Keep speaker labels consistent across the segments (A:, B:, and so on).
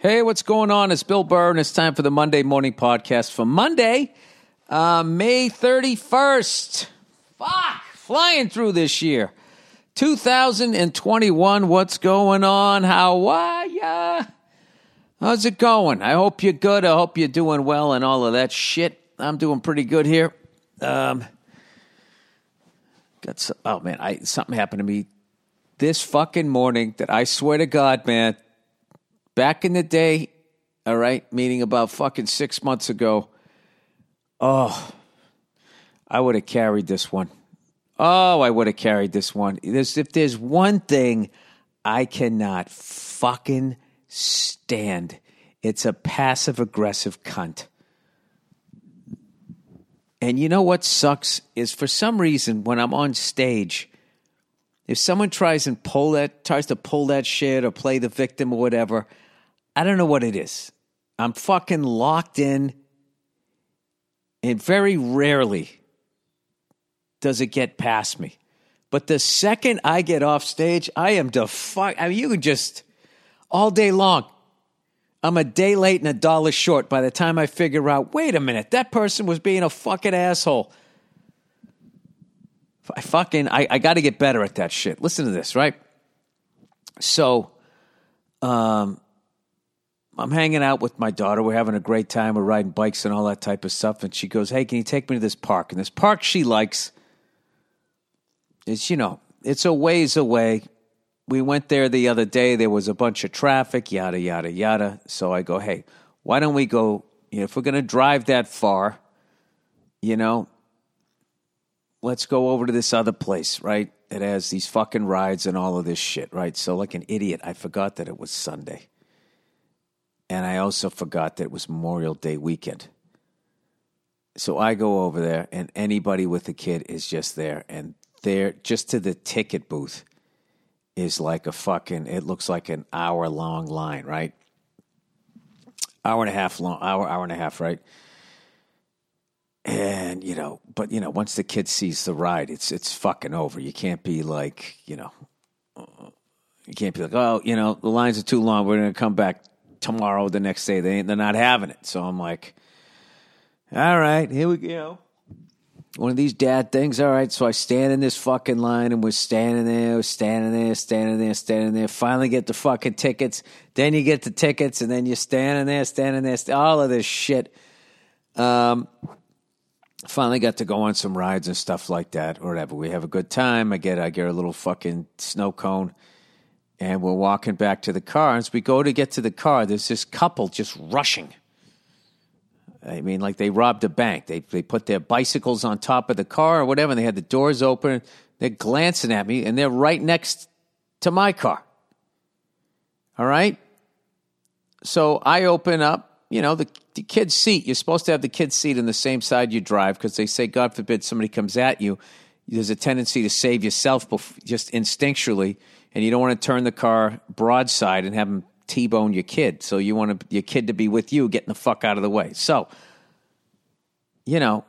A: Hey, what's going on? It's Bill Burr, and it's time for the Monday Morning Podcast for Monday, uh, May 31st. Fuck, flying through this year. 2021, what's going on? How are ya? How's it going? I hope you're good. I hope you're doing well and all of that shit. I'm doing pretty good here. Um, got some, oh man, I something happened to me this fucking morning that I swear to God, man, back in the day, all right, meaning about fucking six months ago, oh, I would have carried this one. Oh, I would have carried this one. There's, if there's one thing I cannot fucking stand, it's a passive aggressive cunt. And you know what sucks is for some reason when I'm on stage, if someone tries and pull that tries to pull that shit or play the victim or whatever, I don't know what it is. I'm fucking locked in, and very rarely does it get past me. But the second I get off stage, I am defuck. I mean, you can just all day long. I'm a day late and a dollar short by the time I figure out, wait a minute, that person was being a fucking asshole. I fucking, I, I got to get better at that shit. Listen to this, right? So, um, I'm hanging out with my daughter. We're having a great time. We're riding bikes and all that type of stuff. And she goes, Hey, can you take me to this park? And this park she likes is, you know, it's a ways away. We went there the other day. There was a bunch of traffic, yada, yada, yada. So I go, Hey, why don't we go? You know, if we're going to drive that far, you know, let's go over to this other place, right? It has these fucking rides and all of this shit, right? So, like an idiot, I forgot that it was Sunday. And I also forgot that it was Memorial Day weekend. So I go over there, and anybody with a kid is just there. And there, just to the ticket booth, is like a fucking, it looks like an hour long line, right? Hour and a half long, hour, hour and a half, right? And you know, but you know, once the kid sees the ride, it's it's fucking over. You can't be like, you know, you can't be like, oh, you know, the lines are too long. We're gonna come back tomorrow, the next day. They ain't, they're not having it. So I'm like, all right, here we go. One of these dad things. All right, so I stand in this fucking line, and we're standing there, we're standing there, standing there, standing there. Finally, get the fucking tickets. Then you get the tickets, and then you're standing there, standing there, all of this shit. Um, finally got to go on some rides and stuff like that, or whatever. We have a good time. I get I get a little fucking snow cone and we're walking back to the car. As we go to get to the car, there's this couple just rushing. I mean, like they robbed a bank. They they put their bicycles on top of the car or whatever, and they had the doors open. They're glancing at me, and they're right next to my car. All right. So I open up, you know, the, the kid's seat. You're supposed to have the kid's seat in the same side you drive because they say, God forbid, somebody comes at you. There's a tendency to save yourself just instinctually and you don't want to turn the car broadside and have them T-bone your kid. So you want your kid to be with you, getting the fuck out of the way. So, you know,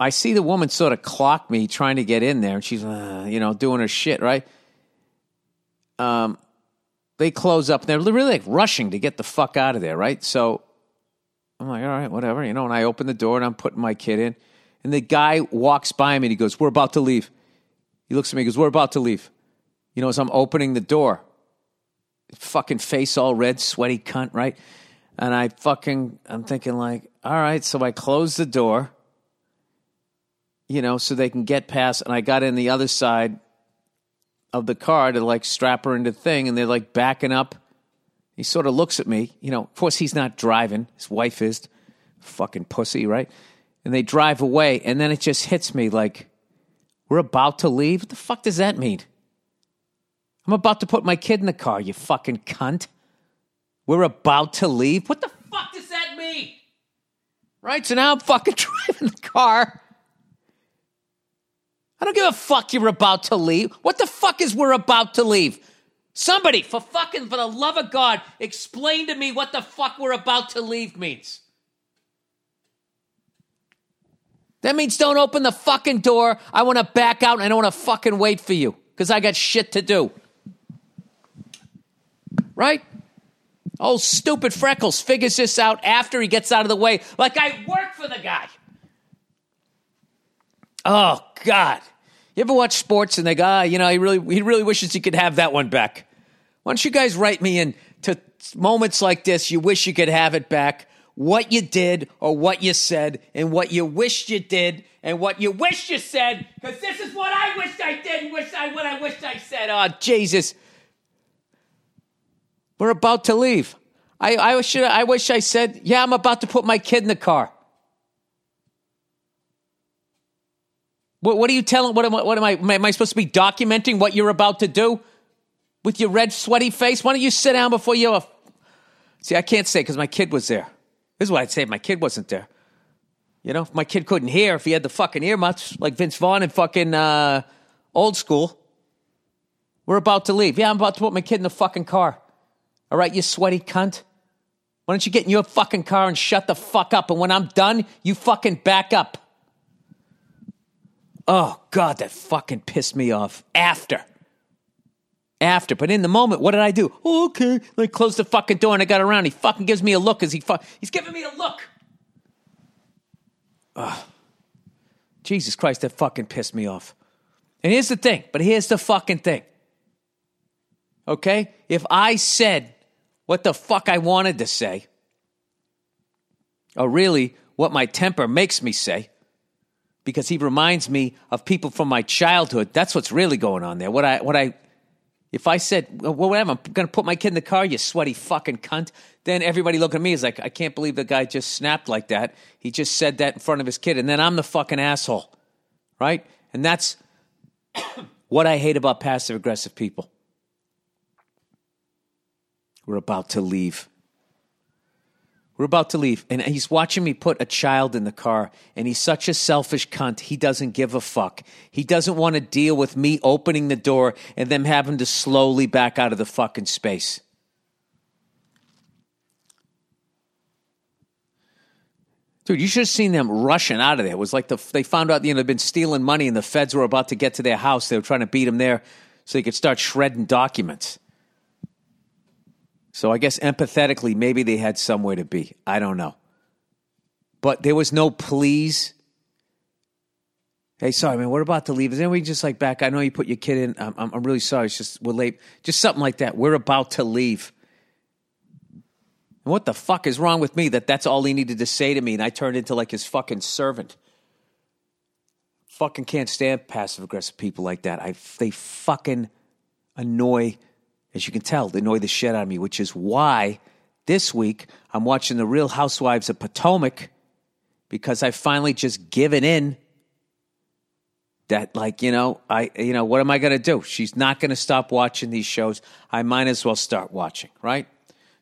A: I see the woman sort of clock me trying to get in there, and she's, uh, you know, doing her shit, right? Um, they close up, and they're really like rushing to get the fuck out of there, right? So I'm like, all right, whatever, you know. And I open the door, and I'm putting my kid in, and the guy walks by me, and he goes, "We're about to leave." He looks at me, he goes, "We're about to leave." You know, as I'm opening the door, fucking face all red, sweaty cunt, right? And I fucking, I'm thinking like, all right, so I close the door, you know, so they can get past. And I got in the other side of the car to like strap her into the thing, and they're like backing up. He sort of looks at me, you know. Of course, he's not driving; his wife is. Fucking pussy, right? And they drive away, and then it just hits me like, we're about to leave. What the fuck does that mean? I'm about to put my kid in the car, you fucking cunt. We're about to leave. What the fuck does that mean? Right? So now I'm fucking driving the car. I don't give a fuck you're about to leave. What the fuck is we're about to leave? Somebody, for fucking, for the love of God, explain to me what the fuck we're about to leave means. That means don't open the fucking door. I want to back out and I don't want to fucking wait for you because I got shit to do right? Oh, stupid Freckles figures this out after he gets out of the way, like I work for the guy. Oh, God. You ever watch sports and they go, ah, you know, he really, he really wishes he could have that one back. Why don't you guys write me in to moments like this? You wish you could have it back. What you did or what you said, and what you wished you did, and what you wish you said, because this is what I wished I did, and wish I what I wished I said. Oh, Jesus. We're about to leave. I, I, should, I wish I said, yeah, I'm about to put my kid in the car. What, what are you telling? What am, I, what am I? Am I supposed to be documenting what you're about to do with your red, sweaty face? Why don't you sit down before you? See, I can't say because my kid was there. This is what I'd say if my kid wasn't there. You know, if my kid couldn't hear, if he had the fucking earmuffs like Vince Vaughn and fucking uh, old school. We're about to leave. Yeah, I'm about to put my kid in the fucking car. All right, you sweaty cunt. Why don't you get in your fucking car and shut the fuck up? And when I'm done, you fucking back up. Oh, God, that fucking pissed me off. After. After. But in the moment, what did I do? Oh, okay. I closed the fucking door and I got around. He fucking gives me a look as he fu- he's giving me a look. Oh, Jesus Christ, that fucking pissed me off. And here's the thing, but here's the fucking thing. Okay? If I said what the fuck I wanted to say, or really what my temper makes me say, because he reminds me of people from my childhood. That's what's really going on there. What I, what I, if I said, well, whatever, I'm going to put my kid in the car, you sweaty fucking cunt, then everybody looking at me is like, I can't believe the guy just snapped like that. He just said that in front of his kid, and then I'm the fucking asshole, right? And that's what I hate about passive aggressive people. We're about to leave. We're about to leave, and he's watching me put a child in the car, and he's such a selfish cunt. He doesn't give a fuck. He doesn't want to deal with me opening the door and them having to slowly back out of the fucking space. Dude, you should have seen them rushing out of there. It was like the, they found out you know they'd been stealing money, and the feds were about to get to their house. They were trying to beat them there so they could start shredding documents. So I guess empathetically, maybe they had somewhere to be. I don't know. But there was no please. Hey, sorry, man. We're about to leave. Is anybody just like back? I know you put your kid in. I'm, I'm really sorry. It's just we're late. Just something like that. We're about to leave. And what the fuck is wrong with me that that's all he needed to say to me, and I turned into like his fucking servant. Fucking can't stand passive aggressive people like that. I they fucking annoy as you can tell, they annoy the shit out of me, which is why this week I'm watching The Real Housewives of Potomac because I've finally just given in that like you know i you know what am i going to do? She's not going to stop watching these shows. I might as well start watching right?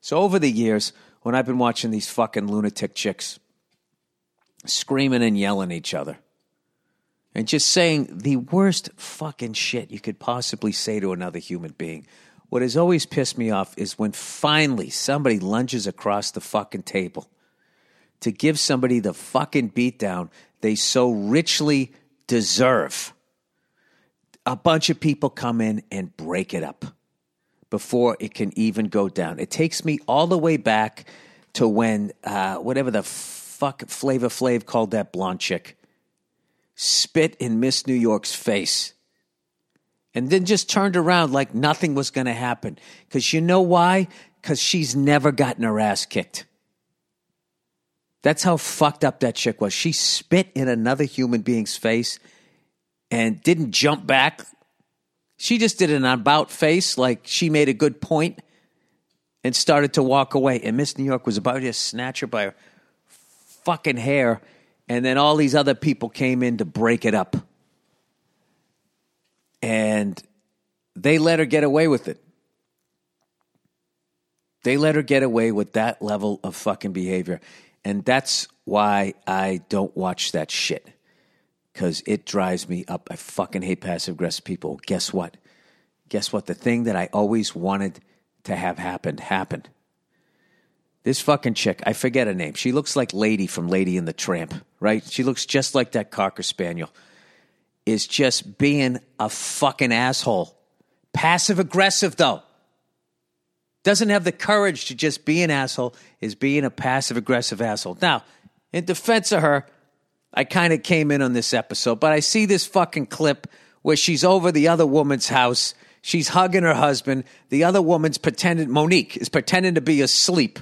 A: So over the years when i've been watching these fucking lunatic chicks screaming and yelling at each other and just saying the worst fucking shit you could possibly say to another human being what has always pissed me off is when finally somebody lunges across the fucking table to give somebody the fucking beatdown they so richly deserve. A bunch of people come in and break it up before it can even go down. It takes me all the way back to when uh, whatever the fuck Flavor Flav called that blonde chick spit in Miss New York's face and then just turned around like nothing was going to happen. Because you know why? Because she's never gotten her ass kicked. That's how fucked up that chick was. She spit in another human being's face and didn't jump back. She just did an about face, like she made a good point and started to walk away. And Miss New York was about to snatch her by her fucking hair. And then all these other people came in to break it up and they let her get away with it. They let her get away with that level of fucking behavior. And that's why I don't watch that shit. Because it drives me up. I fucking hate passive aggressive people. Guess what? Guess what? The thing that I always wanted to have happened happened. This fucking chick, I forget her name. She looks like Lady from Lady and the Tramp, right? She looks just like that Cocker Spaniel is just being a fucking asshole. Passive aggressive, though. doesn't have the courage to just be an asshole, is being a passive aggressive asshole. Now, in defense of her, I kind of came in on this episode, but I see this fucking clip where she's over the other woman's house. She's hugging her husband. The other woman's pretending, Monique is pretending to be asleep.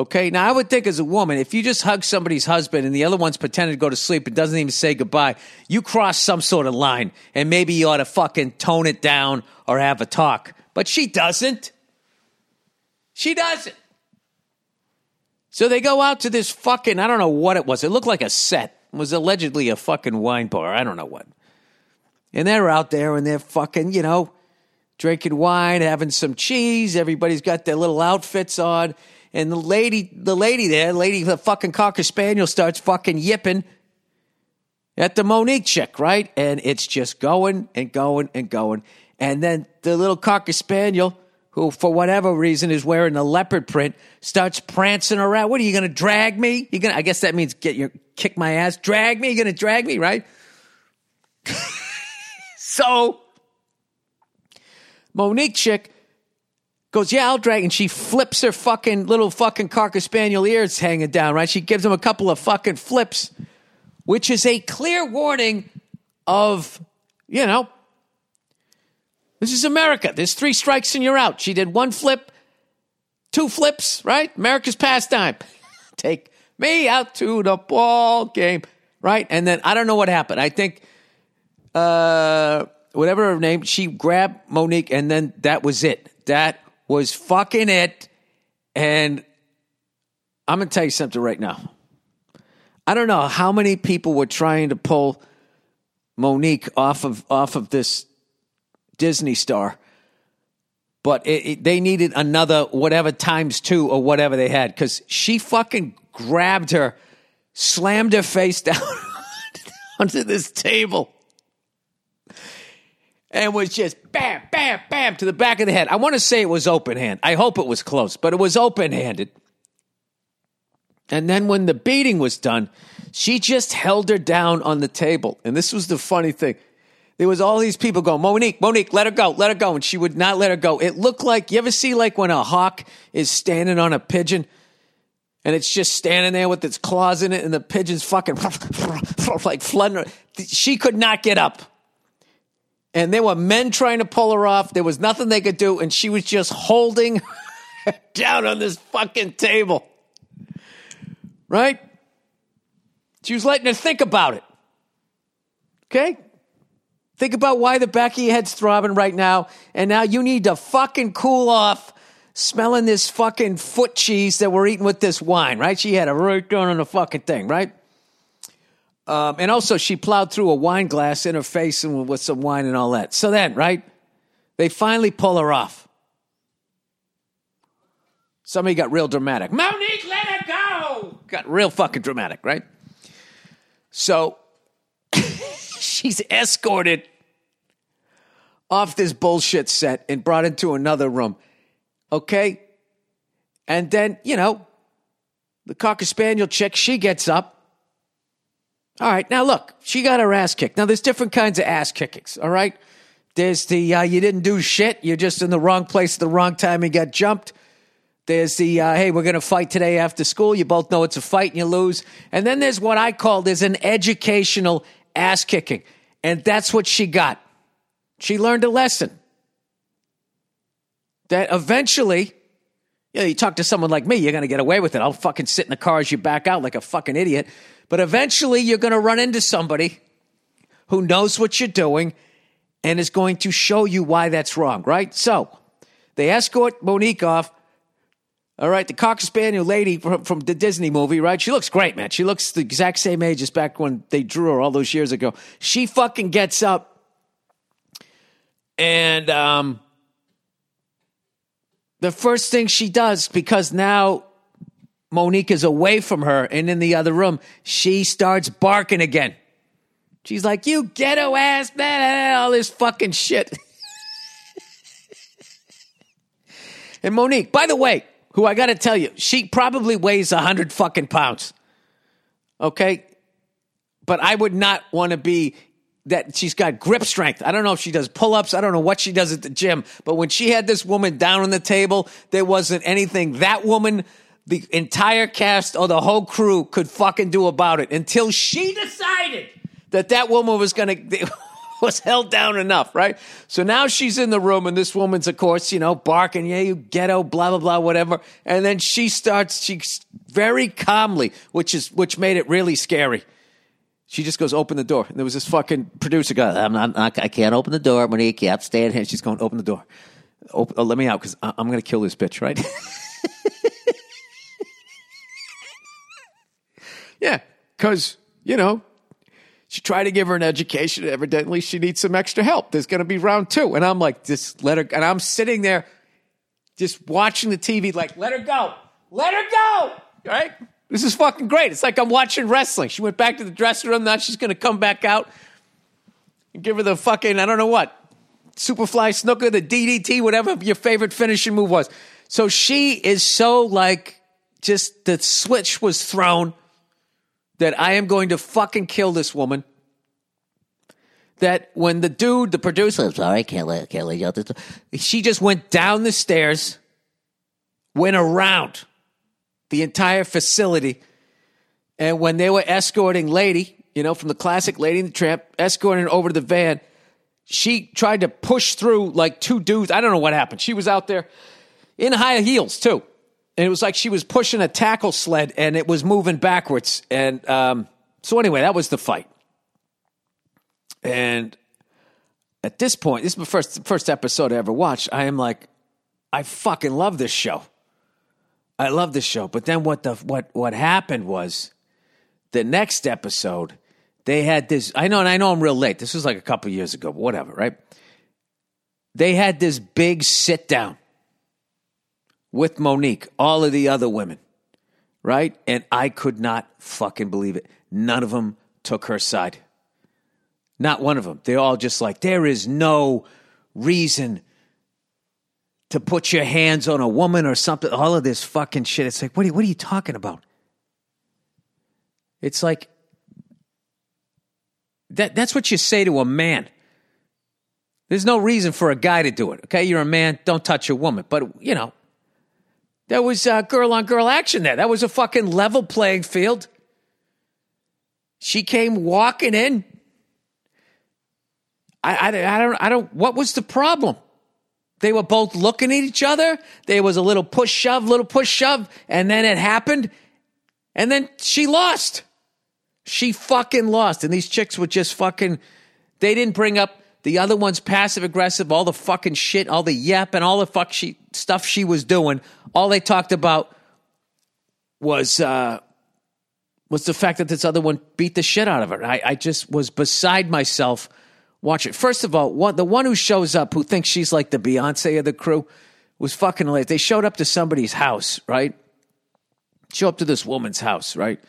A: Okay, now I would think as a woman, if you just hug somebody's husband and the other one's pretending to go to sleep and doesn't even say goodbye, you cross some sort of line and maybe you ought to fucking tone it down or have a talk. But she doesn't. She doesn't. So they go out to this fucking, I don't know what it was. It looked like a set. It was allegedly a fucking wine bar. I don't know what. And they're out there and they're fucking, you know, drinking wine, having some cheese. Everybody's got their little outfits on. And the lady, the lady there, lady, the fucking cocker spaniel starts fucking yipping at the Monique chick, right? And it's just going and going and going. And then the little cocker spaniel who, for whatever reason, is wearing a leopard print, starts prancing around. What are you going to drag me? You gonna? I guess that means get your kick my ass. Drag me? You going to drag me, right? so Monique chick goes, yeah, I'll drag. And she flips her fucking little fucking cocker spaniel ears hanging down, right? She gives him a couple of fucking flips, which is a clear warning of, you know, this is America. There's three strikes and you're out. She did one flip, two flips, right? America's pastime. Take me out to the ball game, right? And then I don't know what happened. I think, uh, whatever her name, she grabbed Monique and then that was it. That was fucking it. And I'm going to tell you something right now. I don't know how many people were trying to pull Monique off of off of this Disney star. But it, it, they needed another whatever times two or whatever they had because she fucking grabbed her, slammed her face down onto this table, and was just bam, bam, bam to the back of the head. I want to say it was open hand. I hope it was close, but it was open handed. And then when the beating was done, she just held her down on the table. And this was the funny thing there was all these people going, Monique, Monique, let her go, let her go. And she would not let her go. It looked like, you ever see like when a hawk is standing on a pigeon and it's just standing there with its claws in it and the pigeon's fucking like flooding She could not get up. And there were men trying to pull her off. There was nothing they could do. And she was just holding down on this fucking table. Right? She was letting her think about it. Okay? Think about why the back of your head's throbbing right now. And now you need to fucking cool off smelling this fucking foot cheese that we're eating with this wine, right? She had a right down on the fucking thing, right? Um, and also, she plowed through a wine glass in her face and with some wine and all that. So then, right? They finally pull her off. Somebody got real dramatic. Monique, let her go! Got real fucking dramatic, right? So she's escorted off this bullshit set and brought into another room. Okay? And then, you know, the Cocker Spaniel chick, she gets up. All right, now look, she got her ass kicked. Now, there's different kinds of ass kickings, all right? There's the uh, you didn't do shit, you're just in the wrong place at the wrong time and got jumped. There's the uh, hey, we're going to fight today after school. You both know it's a fight and you lose. And then there's what I call there's an educational ass kicking. And that's what she got. She learned a lesson that eventually, you know, you talk to someone like me, you're going to get away with it. I'll fucking sit in the car as you back out like a fucking idiot. But eventually, you're going to run into somebody who knows what you're doing and is going to show you why that's wrong, right? So they escort Monique off. All right, the Cocker Spaniel lady from, from, the Disney movie, right? She looks great, man. She looks the exact same age as back when they drew her all those years ago. She fucking gets up and um, the first thing she does, because now Monique is away from her and in the other room, she starts barking again. She's like, You ghetto ass, man, all this fucking shit. and Monique, by the way, who I got to tell you, she probably weighs a hundred fucking pounds. Okay, but I would not want to be that she's got grip strength. I don't know if she does pull ups. I don't know what she does at the gym. But when she had this woman down on the table, there wasn't anything that woman, the entire cast, or the whole crew could fucking do about it until she decided that that woman was going to. was held down enough, right? So now she's in the room, and this woman's, of course, you know, barking, yeah, you ghetto, blah blah blah, whatever. And then she starts, she very calmly, which is which made it really scary. She just goes, open the door. And there was this fucking producer guy. I'm not, I can't open the door. Monique, you have to stay at home. She's going, open the door. Open, oh, uh, let me out because I'm going to kill this bitch, right? yeah, because, you know, she tried to give her an education. Evidently, she needs some extra help. There's going to be round two. And I'm like, just let her. And I'm sitting there just watching the TV, like, let her go. Let her go. Right? This is fucking great. It's like I'm watching wrestling. She went back to the dressing room. Now she's going to come back out and give her the fucking, I don't know what, Superfly Snuka, the DDT, whatever your favorite finishing move was. So she is so like, just the switch was thrown that I am going to fucking kill this woman. That when the dude, the producer, I'm sorry, can't let, can't let you out this. She just went down the stairs, went around the entire facility. And when they were escorting Lady, you know, from the classic Lady and the Tramp, escorting her over to the van, she tried to push through like two dudes. I don't know what happened. She was out there in high heels too. And it was like she was pushing a tackle sled and it was moving backwards. And um, so, anyway, that was the fight. And at this point, this is the first, first episode I ever watched. I am like, I fucking love this show. I love the show. But then what the what what happened was the next episode, they had this I know and I know I'm real late. This was like a couple years ago, but whatever, right? They had this big sit down with Monique, all of the other women, right? And I could not fucking believe it. None of them took her side. Not one of them. They're all just like, there is no reason to put your hands on a woman or something. All of this fucking shit. It's like, what are you, what are you talking about? It's like that. That's what you say to a man. There's no reason for a guy to do it. Okay, you're a man. Don't touch a woman. But you know, there was uh, girl on girl action there. That was a fucking level playing field. She came walking in. I, I, I don't I don't. What was the problem? They were both looking at each other. There was a little push shove, little push shove, and then it happened. And then she lost. She fucking lost. And these chicks were just fucking, they didn't bring up the other one's passive aggressive, all the fucking shit, all the yep, and all the fuck she, stuff she was doing. All they talked about was, uh, was the fact that this other one beat the shit out of her. I, I just was beside myself Watch it. First of all, one, the one who shows up who thinks she's like the Beyonce of the crew was fucking hilarious. They showed up to somebody's house, right? Show up to this woman's house, right?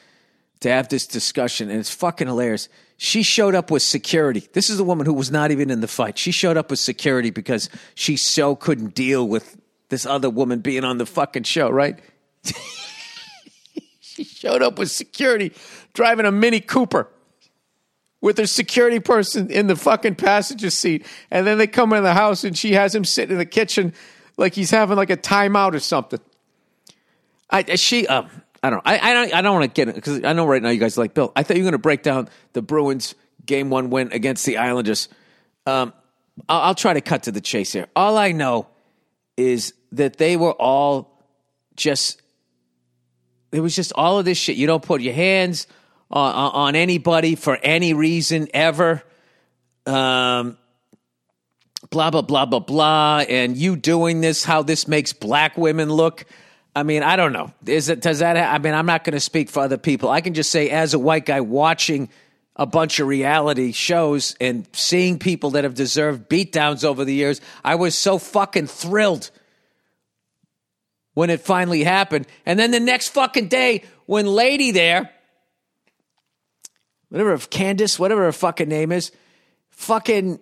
A: To have this discussion, and it's fucking hilarious. She showed up with security. This is the woman who was not even in the fight. She showed up with security because she so couldn't deal with this other woman being on the fucking show, right? she showed up with security driving a Mini Cooper with her security person in the fucking passenger seat. And then they come in the house and she has him sitting in the kitchen like he's having like a timeout or something. I she um I don't know. I I don't I don't want to get it because I know right now you guys like Bill. I thought you were going to break down the Bruins game one win against the Islanders. Um, I'll, I'll try to cut to the chase here. All I know is that they were all just. It was just all of this shit. You don't put your hands on, anybody for any reason ever. Um, blah, blah, blah, blah, blah. And you doing this, how this makes black women look. I mean, I don't know. Is it, does that, I mean, I'm not going to speak for other people. I can just say, as a white guy watching a bunch of reality shows and seeing people that have deserved beatdowns over the years, I was so fucking thrilled when it finally happened. And then the next fucking day, when Lady there, whatever Candiace, whatever her fucking name is, fucking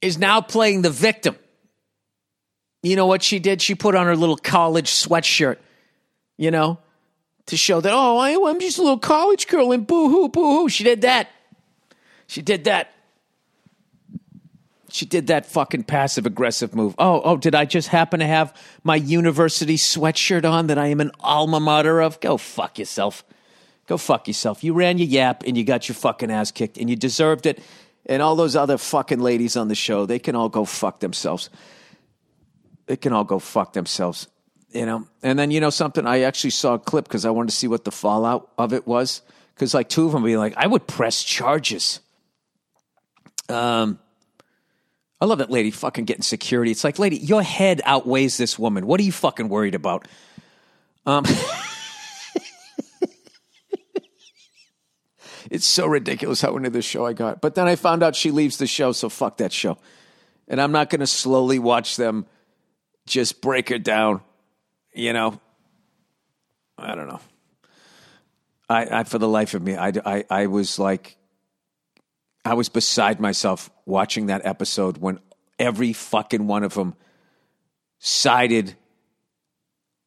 A: is now playing the victim. You know what she did? She put on her little college sweatshirt, you know, to show that, oh, I, am just a little college girl and boo hoo, boo hoo. She did that. She did that. She did that fucking passive aggressive move. Oh, oh, did I just happen to have my university sweatshirt on that I am an alma mater of? Go fuck yourself. Go fuck yourself. You ran your yap and you got your fucking ass kicked and you deserved it. And all those other fucking ladies on the show, they can all go fuck themselves. They can all go fuck themselves. You know? And then, you know something? I actually saw a clip because I wanted to see what the fallout of it was. Because, like, two of them be like, I would press charges. Um, I love that lady fucking getting security. It's like, lady, your head outweighs this woman. What are you fucking worried about? Um, it's so ridiculous how into this show I got. But then I found out she leaves the show, so fuck that show. And I'm not going to slowly watch them just break her down. You know, I don't know. I, I for the life of me, I, I, I was like, I was beside myself watching that episode when every fucking one of them sided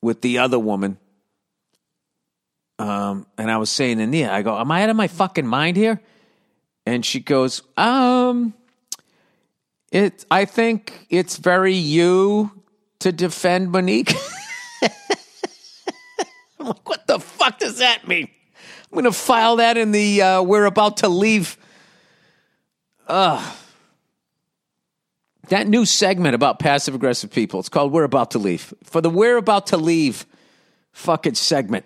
A: with the other woman. Um, and I was saying to Nia, I go, Am I out of my fucking mind here? And she goes, Um, it, I think it's very you to defend Monique. I'm like, what the fuck does that mean? I'm going to file that in the uh, we're about to leave Ugh. That new segment about passive aggressive people, it's called We're About to Leave. For the We're About to Leave fucking segment,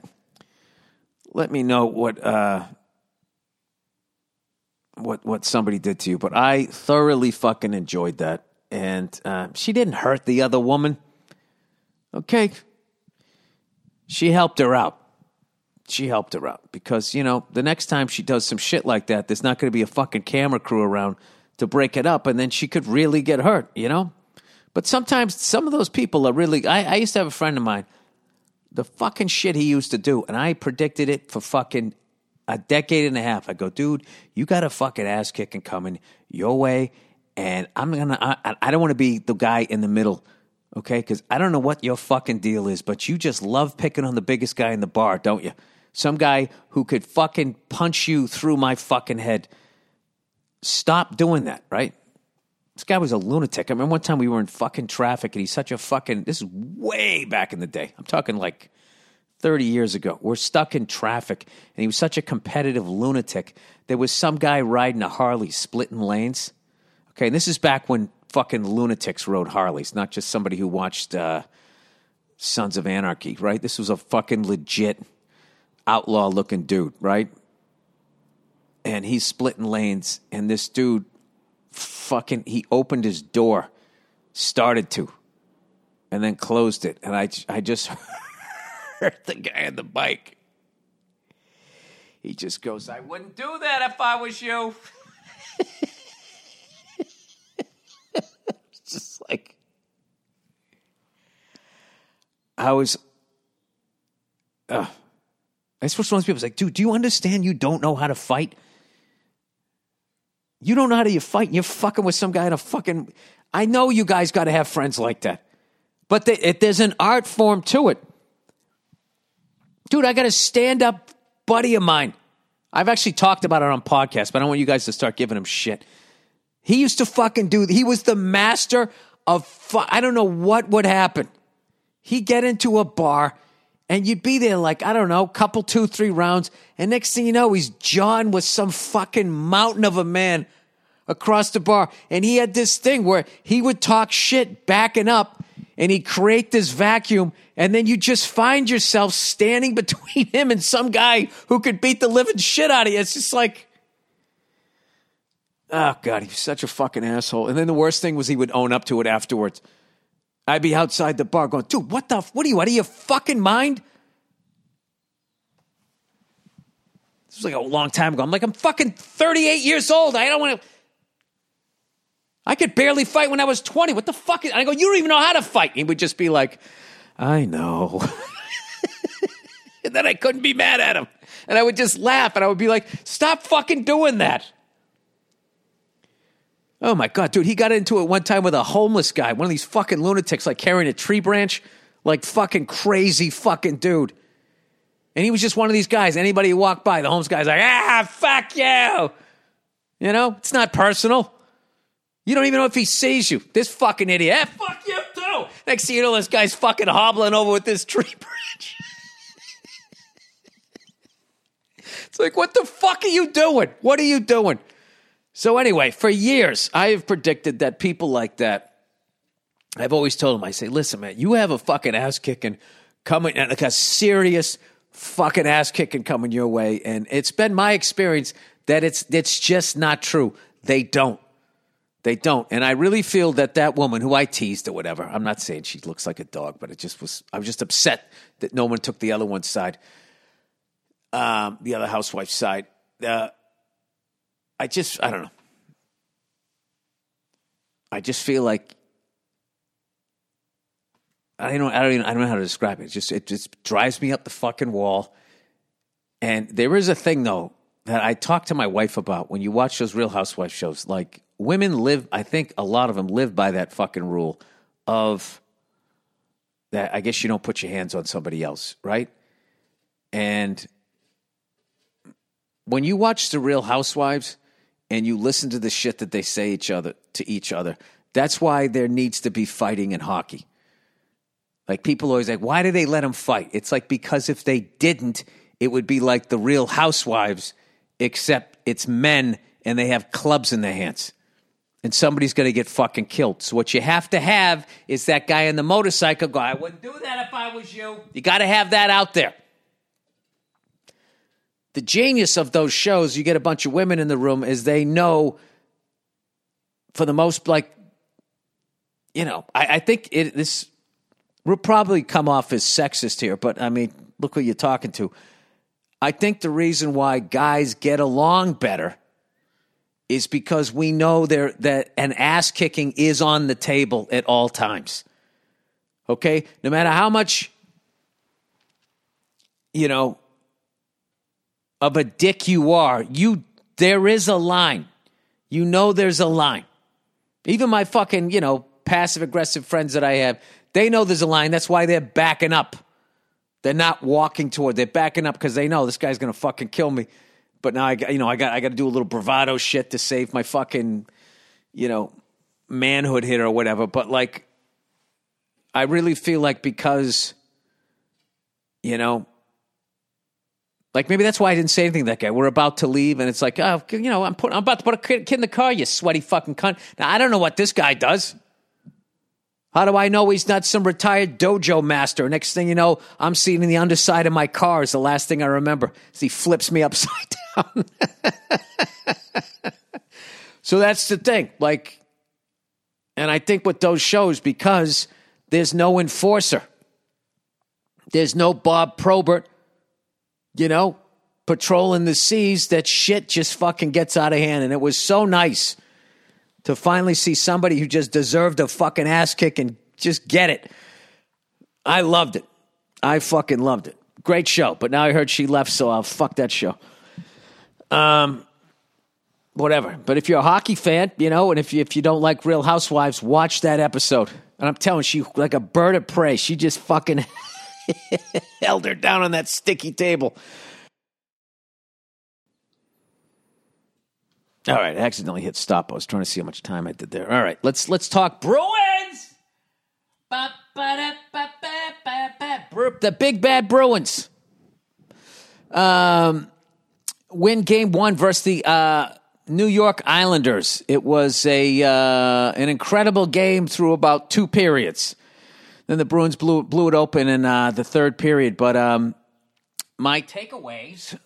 A: let me know what uh, what what somebody did to you. But I thoroughly fucking enjoyed that. And uh, she didn't hurt the other woman. Okay. She helped her out she helped her out because you know the next time she does some shit like that, there's not going to be a fucking camera crew around to break it up, and then she could really get hurt. You know. But sometimes some of those people are really. I, I used to have a friend of mine. The fucking shit he used to do, and I predicted it for fucking a decade and a half. I go, dude, you got a fucking ass kicking coming your way, and I'm gonna. I, I don't want to be the guy in the middle okay? Because I don't know what your fucking deal is, but you just love picking on the biggest guy in the bar, don't you? some guy who could fucking punch you through my fucking head. Stop doing that, right? This guy was a lunatic. I remember one time we were in fucking traffic and he's such a fucking, this is way back in the day. I'm talking like 30 years ago. We're stuck in traffic and he was such a competitive lunatic. There was some guy riding a Harley splitting lanes. Okay, and this is back when fucking lunatics rode Harleys, not just somebody who watched uh, Sons of Anarchy, right? This was a fucking legit outlaw looking dude, right? And he's splitting lanes, and this dude fucking he opened his door, started to, and then closed it. And I I just heard the guy on the bike. He just goes, I wouldn't do that if I was you. just like I was uh, that's what some of those people like, dude, do you understand you don't know how to fight? You don't know how to fight and you're fucking with some guy in a fucking. I know you guys got to have friends like that. But it, there's an art form to it. Dude, I got a stand up buddy of mine. I've actually talked about it on podcast, but I don't want you guys to start giving him shit. He used to fucking do, he was the master of, fu- I don't know what would happen. He'd get into a bar and you'd be there like, I don't know, couple, two, three rounds. And next thing you know, he's John with some fucking mountain of a man across the bar. And he had this thing where he would talk shit backing up and he'd create this vacuum. And then you just find yourself standing between him and some guy who could beat the living shit out of you. It's just like, oh God, he's such a fucking asshole. And then the worst thing was he would own up to it afterwards. I'd be outside the bar going, dude, what the, what are you, out of your fucking mind? This was like a long time ago. I'm like, I'm fucking 38 years old. I don't want to. I could barely fight when I was 20. What the fuck? Is, I go, you don't even know how to fight. And he would just be like, I know. and then I couldn't be mad at him. And I would just laugh and I would be like, stop fucking doing that. Oh my God, dude, he got into it one time with a homeless guy, one of these fucking lunatics, like carrying a tree branch, like fucking crazy fucking dude. And he was just one of these guys. Anybody who walked by, the homeless guy's like, ah, fuck you. You know, it's not personal. You don't even know if he sees you. This fucking idiot. Eh, fuck you too. Next thing you know, this guy's fucking hobbling over with this tree branch. it's like, what the fuck are you doing? What are you doing? So, anyway, for years, I have predicted that people like that, I've always told them, I say, listen, man, you have a fucking ass kicking coming, like a serious fucking ass kicking coming your way. And it's been my experience that it's, it's just not true. They don't. They don't. And I really feel that that woman who I teased or whatever, I'm not saying she looks like a dog, but it just was, I was just upset that no one took the other one's side, um, the other housewife's side. Uh, I just, I don't know. I just feel like I don't, I don't even, I don't know how to describe it. It just, it just drives me up the fucking wall. And there is a thing though that I talk to my wife about when you watch those Real Housewives shows. Like women live, I think a lot of them live by that fucking rule of that. I guess you don't put your hands on somebody else, right? And when you watch the Real Housewives and you listen to the shit that they say each other to each other, that's why there needs to be fighting in hockey like people always like, why do they let them fight? It's like because if they didn't, it would be like the real housewives, except it's men and they have clubs in their hands. And somebody's going to get fucking killed. So what you have to have is that guy in the motorcycle go, I wouldn't do that if I was you. You got to have that out there. The genius of those shows, you get a bunch of women in the room, is they know for the most like you know, I, I think it this we'll probably come off as sexist here, but I mean, look who you're talking to. I think the reason why guys get along better is because we know there that an ass kicking is on the table at all times. Okay? No matter how much you know of a dick you are, you there is a line. You know there's a line. Even my fucking, you know, passive aggressive friends that I have, they know there's a line. That's why they're backing up. They're not walking toward. They're backing up because they know this guy's gonna fucking kill me. But now I, you know, I got I got to do a little bravado shit to save my fucking, you know, manhood hit or whatever. But like, I really feel like because, you know, like maybe that's why I didn't say anything to that guy. We're about to leave, and it's like, oh, you know, I'm put, I'm about to put a kid in the car. You sweaty fucking cunt. Now I don't know what this guy does. How do I know he's not some retired dojo master? Next thing you know, I'm seeing the underside of my car is the last thing I remember. As he flips me upside down. so that's the thing. Like, and I think with those shows, because there's no enforcer, there's no Bob Probert, you know, patrolling the seas, that shit just fucking gets out of hand. And it was so nice to finally see somebody who just deserved a fucking ass kick and just get it. I loved it. I fucking loved it. Great show. But now I heard she left, so I'll fuck that show. Um, whatever. But if you're a hockey fan, you know, and if you, if you don't like Real Housewives, watch that episode. And I'm telling you, she like a bird of prey. She just fucking held her down on that sticky table. All right, I accidentally hit stop. I was trying to see how much time I did there. All right, let's let's talk Bruins. The big bad Bruins. Um, win game one versus the uh, New York Islanders. It was a uh, an incredible game through about two periods. Then the Bruins blew blew it open in uh, the third period. But um, my takeaways.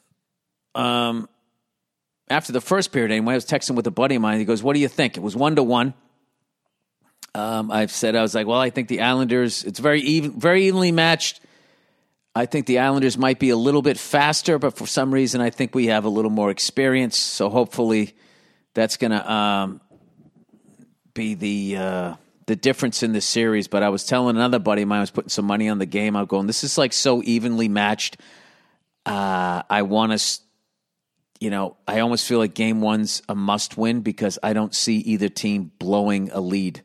A: Um, after the first period anyway, I was texting with a buddy of mine. He goes, "What do you think?" It was one to one. Um, I've said I was like, well, I think the Islanders. It's very even, very evenly matched. I think the Islanders might be a little bit faster, but for some reason, I think we have a little more experience. So hopefully, that's going to um, be the uh, the difference in the series. But I was telling another buddy of mine, I was putting some money on the game. I'm going, this is like so evenly matched. Uh, I want to you know, I almost feel like game one's a must win because I don't see either team blowing a lead,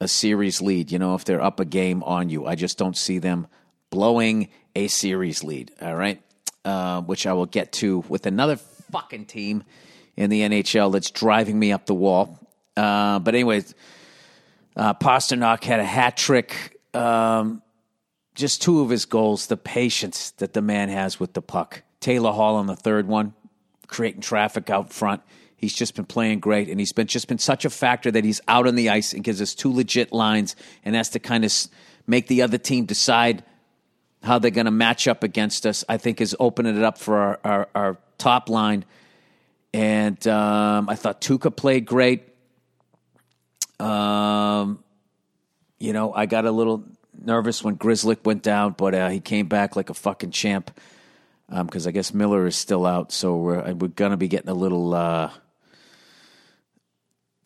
A: a series lead. You know, if they're up a game on you, I just don't see them blowing a series lead. All right. Uh, which I will get to with another fucking team in the NHL that's driving me up the wall. Uh, but anyways, uh, Pastrnak had a hat trick. Um, just two of his goals, the patience that the man has with the puck. Taylor Hall on the third one, creating traffic out front. He's just been playing great, and he's been just been such a factor that he's out on the ice and gives us two legit lines, and has to kind of make the other team decide how they're going to match up against us. I think is opening it up for our, our, our top line. And um, I thought Tuukka played great. Um, you know, I got a little nervous when Grzelcyk went down, but uh, he came back like a fucking champ. Because um, I guess Miller is still out, so we're we're gonna be getting a little uh,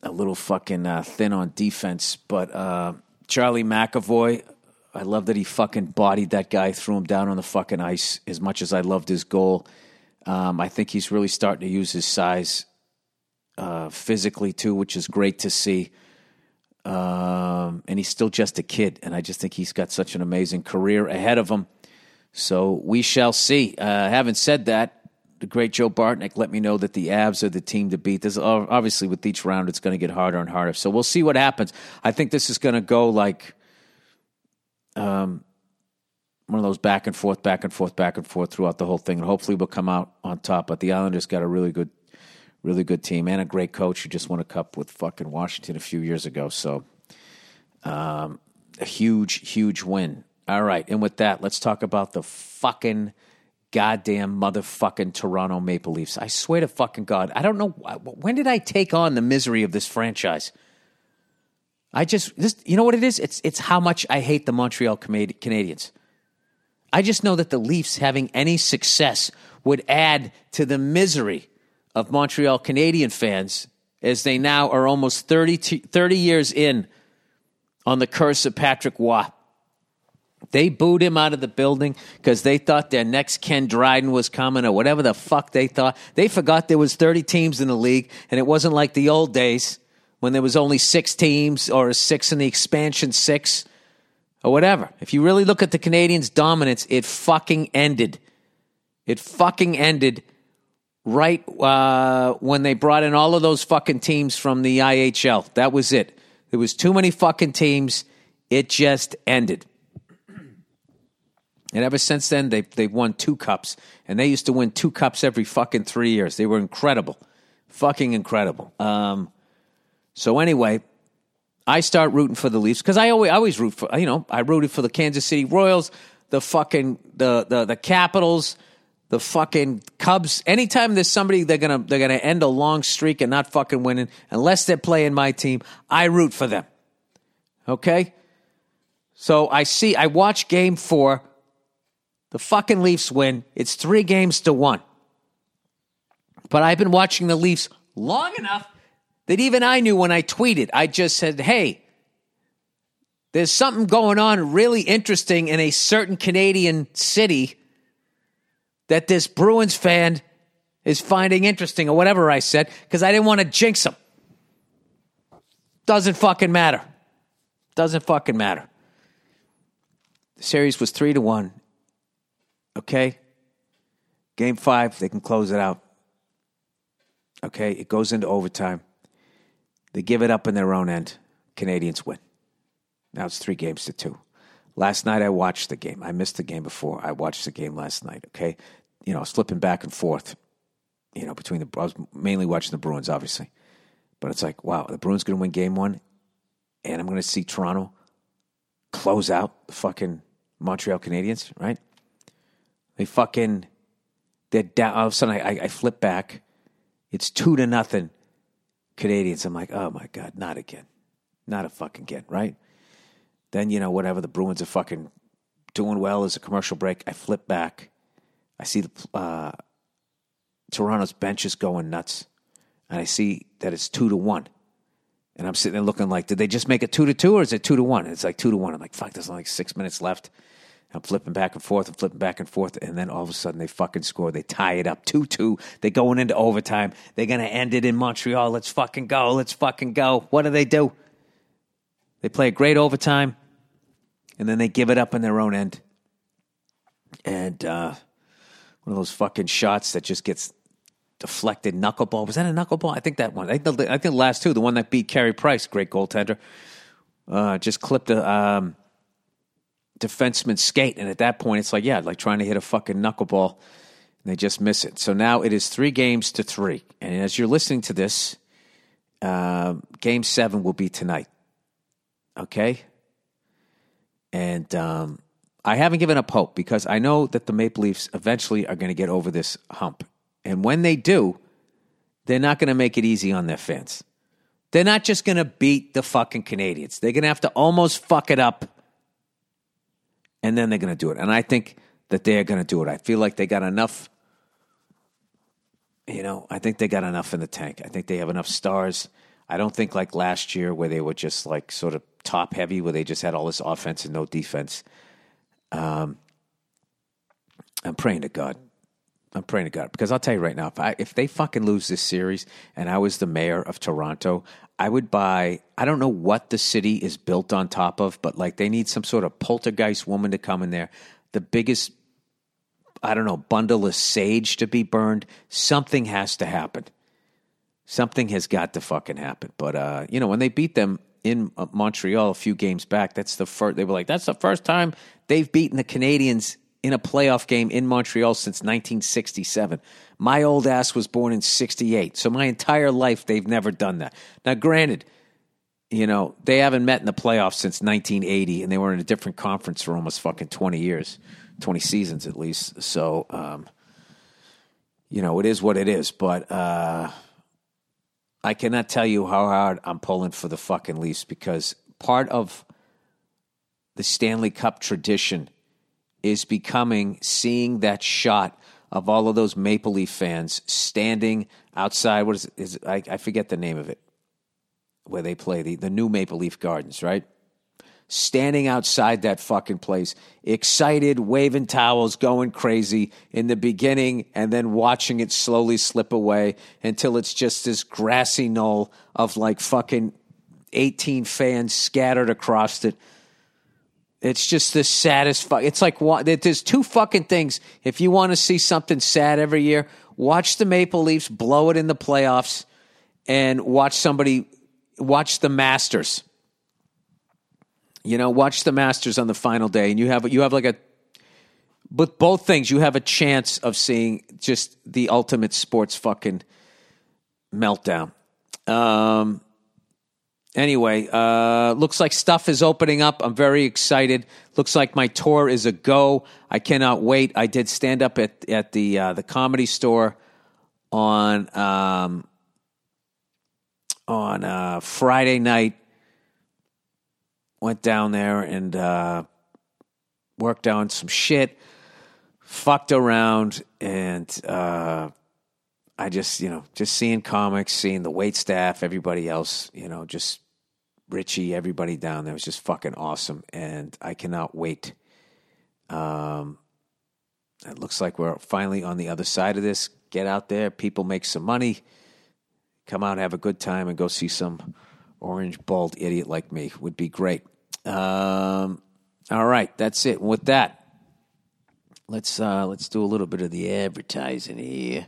A: a little fucking uh, thin on defense. But uh, Charlie McAvoy, I love that he fucking bodied that guy, threw him down on the fucking ice. As much as I loved his goal, um, I think he's really starting to use his size uh, physically too, which is great to see. Um, and he's still just a kid, and I just think he's got such an amazing career ahead of him. So we shall see. Uh, having said that, the great Joe Bartnick let me know that the Avs are the team to beat. This obviously with each round, it's going to get harder and harder. So we'll see what happens. I think this is going to go like um, one of those back and forth, back and forth, back and forth throughout the whole thing, and hopefully we'll come out on top. But the Islanders got a really good, really good team and a great coach who just won a cup with fucking Washington a few years ago. So um, a huge, huge win. All right, and with that, let's talk about the fucking goddamn motherfucking Toronto Maple Leafs. I swear to fucking God, I don't know when did I take on the misery of this franchise. I just this, you know what it is? It's it's how much I hate the Montreal Canadiens. I just know that the Leafs having any success would add to the misery of Montreal Canadian fans as they now are almost 30, 30 years in on the curse of Patrick Roy. They booed him out of the building because they thought their next Ken Dryden was coming or whatever the fuck they thought. They forgot there was 30 teams in the league and it wasn't like the old days when there was only six teams or six in the expansion six or whatever. If you really look at the Canadiens' dominance, it fucking ended. It fucking ended right uh, when they brought in all of those fucking teams from the IHL. That was it. There was too many fucking teams. It just ended. And ever since then, they they've won two cups, and they used to win two cups every fucking three years. They were incredible, fucking incredible. Um, so anyway, I start rooting for the Leafs because I always I always root for you know I rooted for the Kansas City Royals, the fucking the the the Capitals, the fucking Cubs. Anytime there's somebody they're gonna they're gonna end a long streak and not fucking winning unless they're playing my team, I root for them. Okay, so I see I watch Game Four the fucking Leafs win. It's three games to one. But I've been watching the Leafs long enough that even I knew when I tweeted, I just said, hey, there's something going on really interesting in a certain Canadian city that this Bruins fan is finding interesting, or whatever I said, because I didn't want to jinx them. Doesn't fucking matter. Doesn't fucking matter. The series was three to one. Okay? Game five, they can close it out. Okay? It goes into overtime. They give it up in their own end. Canadiens win. Now it's three games to two. Last night I watched the game. I missed the game before. I watched the game last night. Okay, you know, slipping back and forth. You know, between the I was mainly watching the Bruins, obviously, but it's like, wow, the Bruins going to win game one, and I'm going to see Toronto close out the fucking Montreal Canadiens, right? They fucking they're down. All of a sudden, I, I, flip back. It's two to nothing. Canadiens. I'm like, oh my god, not again, not a fucking again, right? Then you know whatever the Bruins are fucking doing well as a commercial break. I flip back. I see the uh, Toronto's bench is going nuts, and I see that it's two to one. And I'm sitting there looking like, did they just make it two to two or is it two to one? And it's like two to one. I'm like, fuck, there's only like six minutes left. I'm flipping back and forth and flipping back and forth. And then all of a sudden they fucking score. They tie it up 2 2. They're going into overtime. They're going to end it in Montreal. Let's fucking go. Let's fucking go. What do they do? They play a great overtime and then they give it up in their own end. And uh, one of those fucking shots that just gets deflected knuckleball. Was that a knuckleball? I think that one. I think the, I think the last two, the one that beat Carey Price, great goaltender, uh, just clipped a um, defenseman's skate. And at that point, it's like, yeah, like trying to hit a fucking knuckleball. And they just miss it. So now it is three games to three. And as you're listening to this, uh, game seven will be tonight. Okay? And um, I haven't given up hope because I know that the Maple Leafs eventually are going to get over this hump. And when they do, they're not going to make it easy on their fans. They're not just going to beat the fucking Canadiens. They're going to have to almost fuck it up. And then they're going to do it. And I think that they're going to do it. I feel like they got enough. You know, I think they got enough in the tank. I think they have enough stars. I don't think like last year where they were just like sort of top heavy, where they just had all this offense and no defense. Um, I'm praying to God I'm praying to God because I'll tell you right now, if I if they fucking lose this series and I was the mayor of Toronto, I would buy. I don't know what the city is built on top of, but like they need some sort of poltergeist woman to come in there. The biggest, I don't know, bundle of sage to be burned. Something has to happen. Something has got to fucking happen. But uh, you know, when they beat them in uh, Montreal a few games back, that's the first. They were like, that's the first time they've beaten the Canadiens in a playoff game in Montreal since 1967. My old ass was born in 68. So my entire life, they've never done that. Now, granted, you know, they haven't met in the playoffs since 1980, and they were in a different conference for almost fucking 20 years, 20 seasons at least. So, um, you know, it is what it is. But uh, I cannot tell you how hard I'm pulling for the fucking Leafs because part of the Stanley Cup tradition is becoming seeing that shot of all of those Maple Leaf fans standing outside. What is? Is, I, I forget the name of it where they play the, the new Maple Leaf Gardens, right? Standing outside that fucking place, excited, waving towels, going crazy in the beginning, and then watching it slowly slip away until it's just this grassy knoll of like fucking 18 fans scattered across it it's just the saddest. Fu- it's like there's two fucking things. If you want to see something sad every year, watch the Maple Leafs blow it in the playoffs, and watch somebody watch the Masters. You know, watch the Masters on the final day, and you have you have like a. With both things, you have a chance of seeing just the ultimate sports fucking meltdown. Um, anyway, uh, looks like stuff is opening up. I'm very excited. Looks like my tour is a go. I cannot wait. I did stand up at at the uh, the comedy store on um, on uh, Friday night. Went down there and uh, worked on some shit. Fucked around and uh, I just, you know, just seeing comics, seeing the wait staff, everybody else, you know, just Richie, everybody down there was just fucking awesome, and I cannot wait. Um, it looks like we're finally on the other side of this. Get out there, people make some money, come out, have a good time, and go see some orange bald idiot like me. Would be great. Um, all right, that's it. with that, let's uh, let's do a little bit of the advertising here.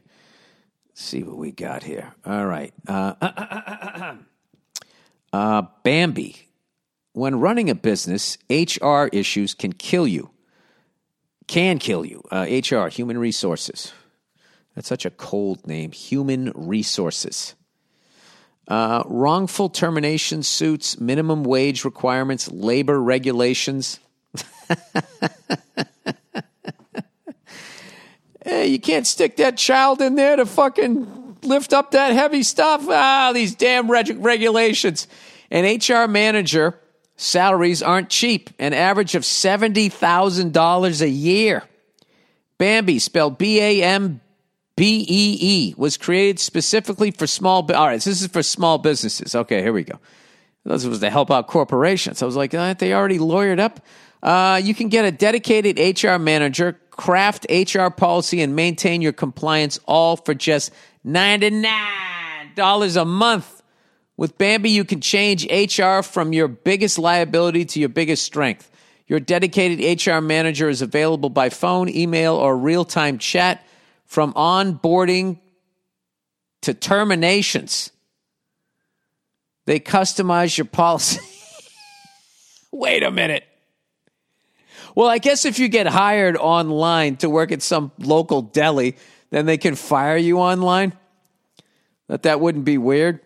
A: See what we got here. All right. Uh, Uh, Bambee. When running a business, HR issues can kill you. Can kill you. Uh, HR, human resources. That's such a cold name. Human resources. Uh, wrongful termination suits, minimum wage requirements, labor regulations. hey, you can't stick that child in there to fucking lift up that heavy stuff. Ah, these damn reg- regulations. An HR manager salaries aren't cheap, an average of $70,000 a year. Bambee, spelled B A M B E E, was created specifically for small. All right, so this is for small businesses. Okay, here we go. This was to help out corporations. I was like, aren't they already lawyered up? Uh, you can get a dedicated HR manager, craft HR policy, and maintain your compliance all for just $99 a month. With Bambee, you can change HR from your biggest liability to your biggest strength. Your dedicated HR manager is available by phone, email, or real time chat. From onboarding to terminations. They customize your policy. Wait a minute. Well, I guess if you get hired online to work at some local deli, then they can fire you online. That that wouldn't be weird.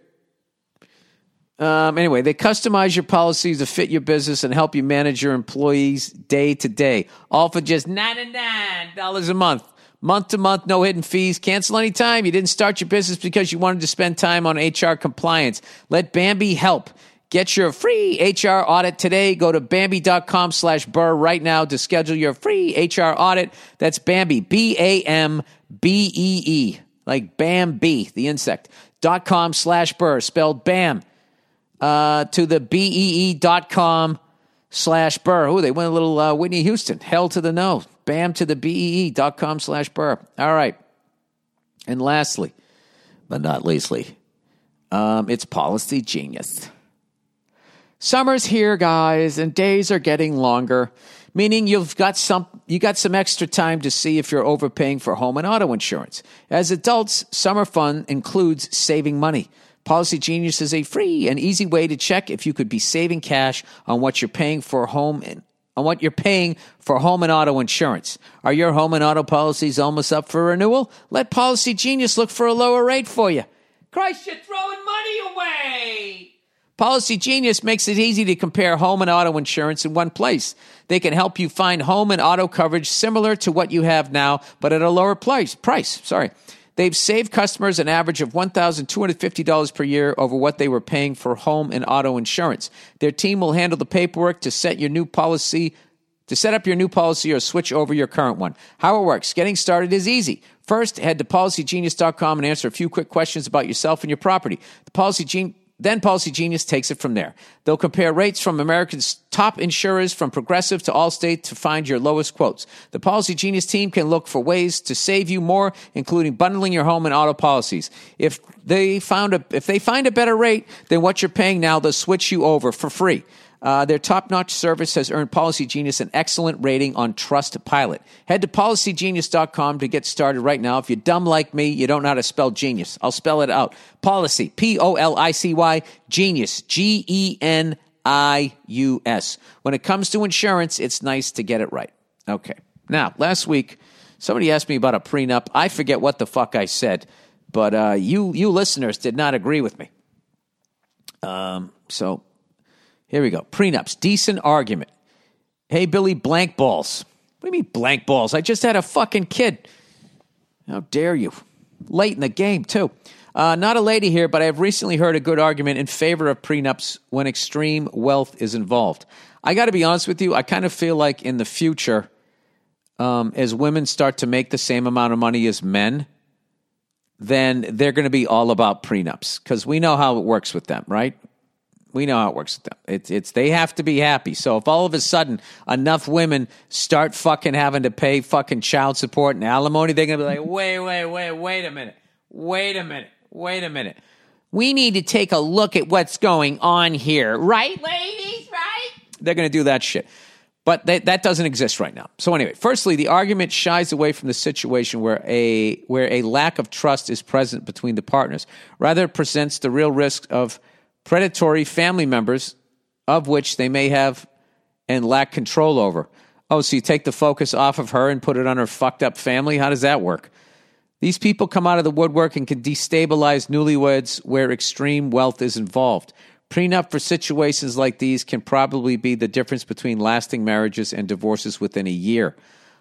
A: Um, anyway, they customize your policies to fit your business and help you manage your employees day to day. All for just $99 a month. Month to month, no hidden fees. Cancel anytime. You didn't start your business because you wanted to spend time on HR compliance. Let Bambee help. Get your free HR audit today. Go to Bambee.com slash Burr right now to schedule your free HR audit. That's Bambee, B A M B E E, like Bambi, the insect. Dot com slash Burr, spelled BAM uh, to the B E E dot com slash Burr. Oh, they went a little uh, Whitney Houston. Hell to the no. Bam to the BEE.com slash Burr. All right. And lastly, but not leastly, um, it's Policy Genius. Summer's here, guys, and days are getting longer, meaning you've got some you got some extra time to see if you're overpaying for home and auto insurance. As adults, summer fun includes saving money. Policy Genius is a free and easy way to check if you could be saving cash on what you're paying for home and on what you're paying for home and auto insurance. Are your home and auto policies almost up for renewal? Let Policy Genius look for a lower rate for you. Christ, you're throwing money away. Policy Genius makes it easy to compare home and auto insurance in one place. They can help you find home and auto coverage similar to what you have now, but at a lower price. Price, sorry. They've saved customers an average of $1,250 per year over what they were paying for home and auto insurance. Their team will handle the paperwork to set your new policy to set up your new policy or switch over your current one. How it works. Getting started is easy. First, head to policygenius.com and answer a few quick questions about yourself and your property. The Policy then Policy Genius takes it from there. They'll compare rates from America's top insurers from Progressive to Allstate to find your lowest quotes. The Policy Genius team can look for ways to save you more, including bundling your home and auto policies. If they found a, if they find a better rate than what you're paying now, they'll switch you over for free. Uh, their top notch service has earned Policy Genius an excellent rating on Trustpilot. Head to policygenius.com to get started right now. If you're dumb like me, you don't know how to spell genius. I'll spell it out. Policy, P O L I C Y, genius, G E N I U S. When it comes to insurance, it's nice to get it right. Okay. Now, last week, somebody asked me about a prenup. I forget what the fuck I said, but uh, you, you listeners did not agree with me. Um, so here we go. Prenups. Decent argument. Hey, Billy, blank balls. What do you mean blank balls? I just had a fucking kid. How dare you? Late in the game, too. Uh, not a lady here, but I have recently heard a good argument in favor of prenups when extreme wealth is involved. I got to be honest with you, I kind of feel like in the future, um, as women start to make the same amount of money as men, then they're going to be all about prenups because we know how it works with them, right? We know how it works with them. It's it's they have to be happy. So if all of a sudden enough women start fucking having to pay fucking child support and alimony, they're gonna be like, wait, wait, wait, wait a minute, wait a minute, wait a minute. We need to take a look at what's going on here, right, ladies? Right? They're gonna do that shit. But they, that doesn't exist right now. So anyway, firstly, the argument shies away from the situation where a where a lack of trust is present between the partners. Rather, presents the real risk of predatory family members of which they may have and lack control over. Oh, so you take the focus off of her and put it on her fucked up family? How does that work? These people come out of the woodwork and can destabilize newlyweds where extreme wealth is involved. Prenup for situations like these can probably be the difference between lasting marriages and divorces within a year.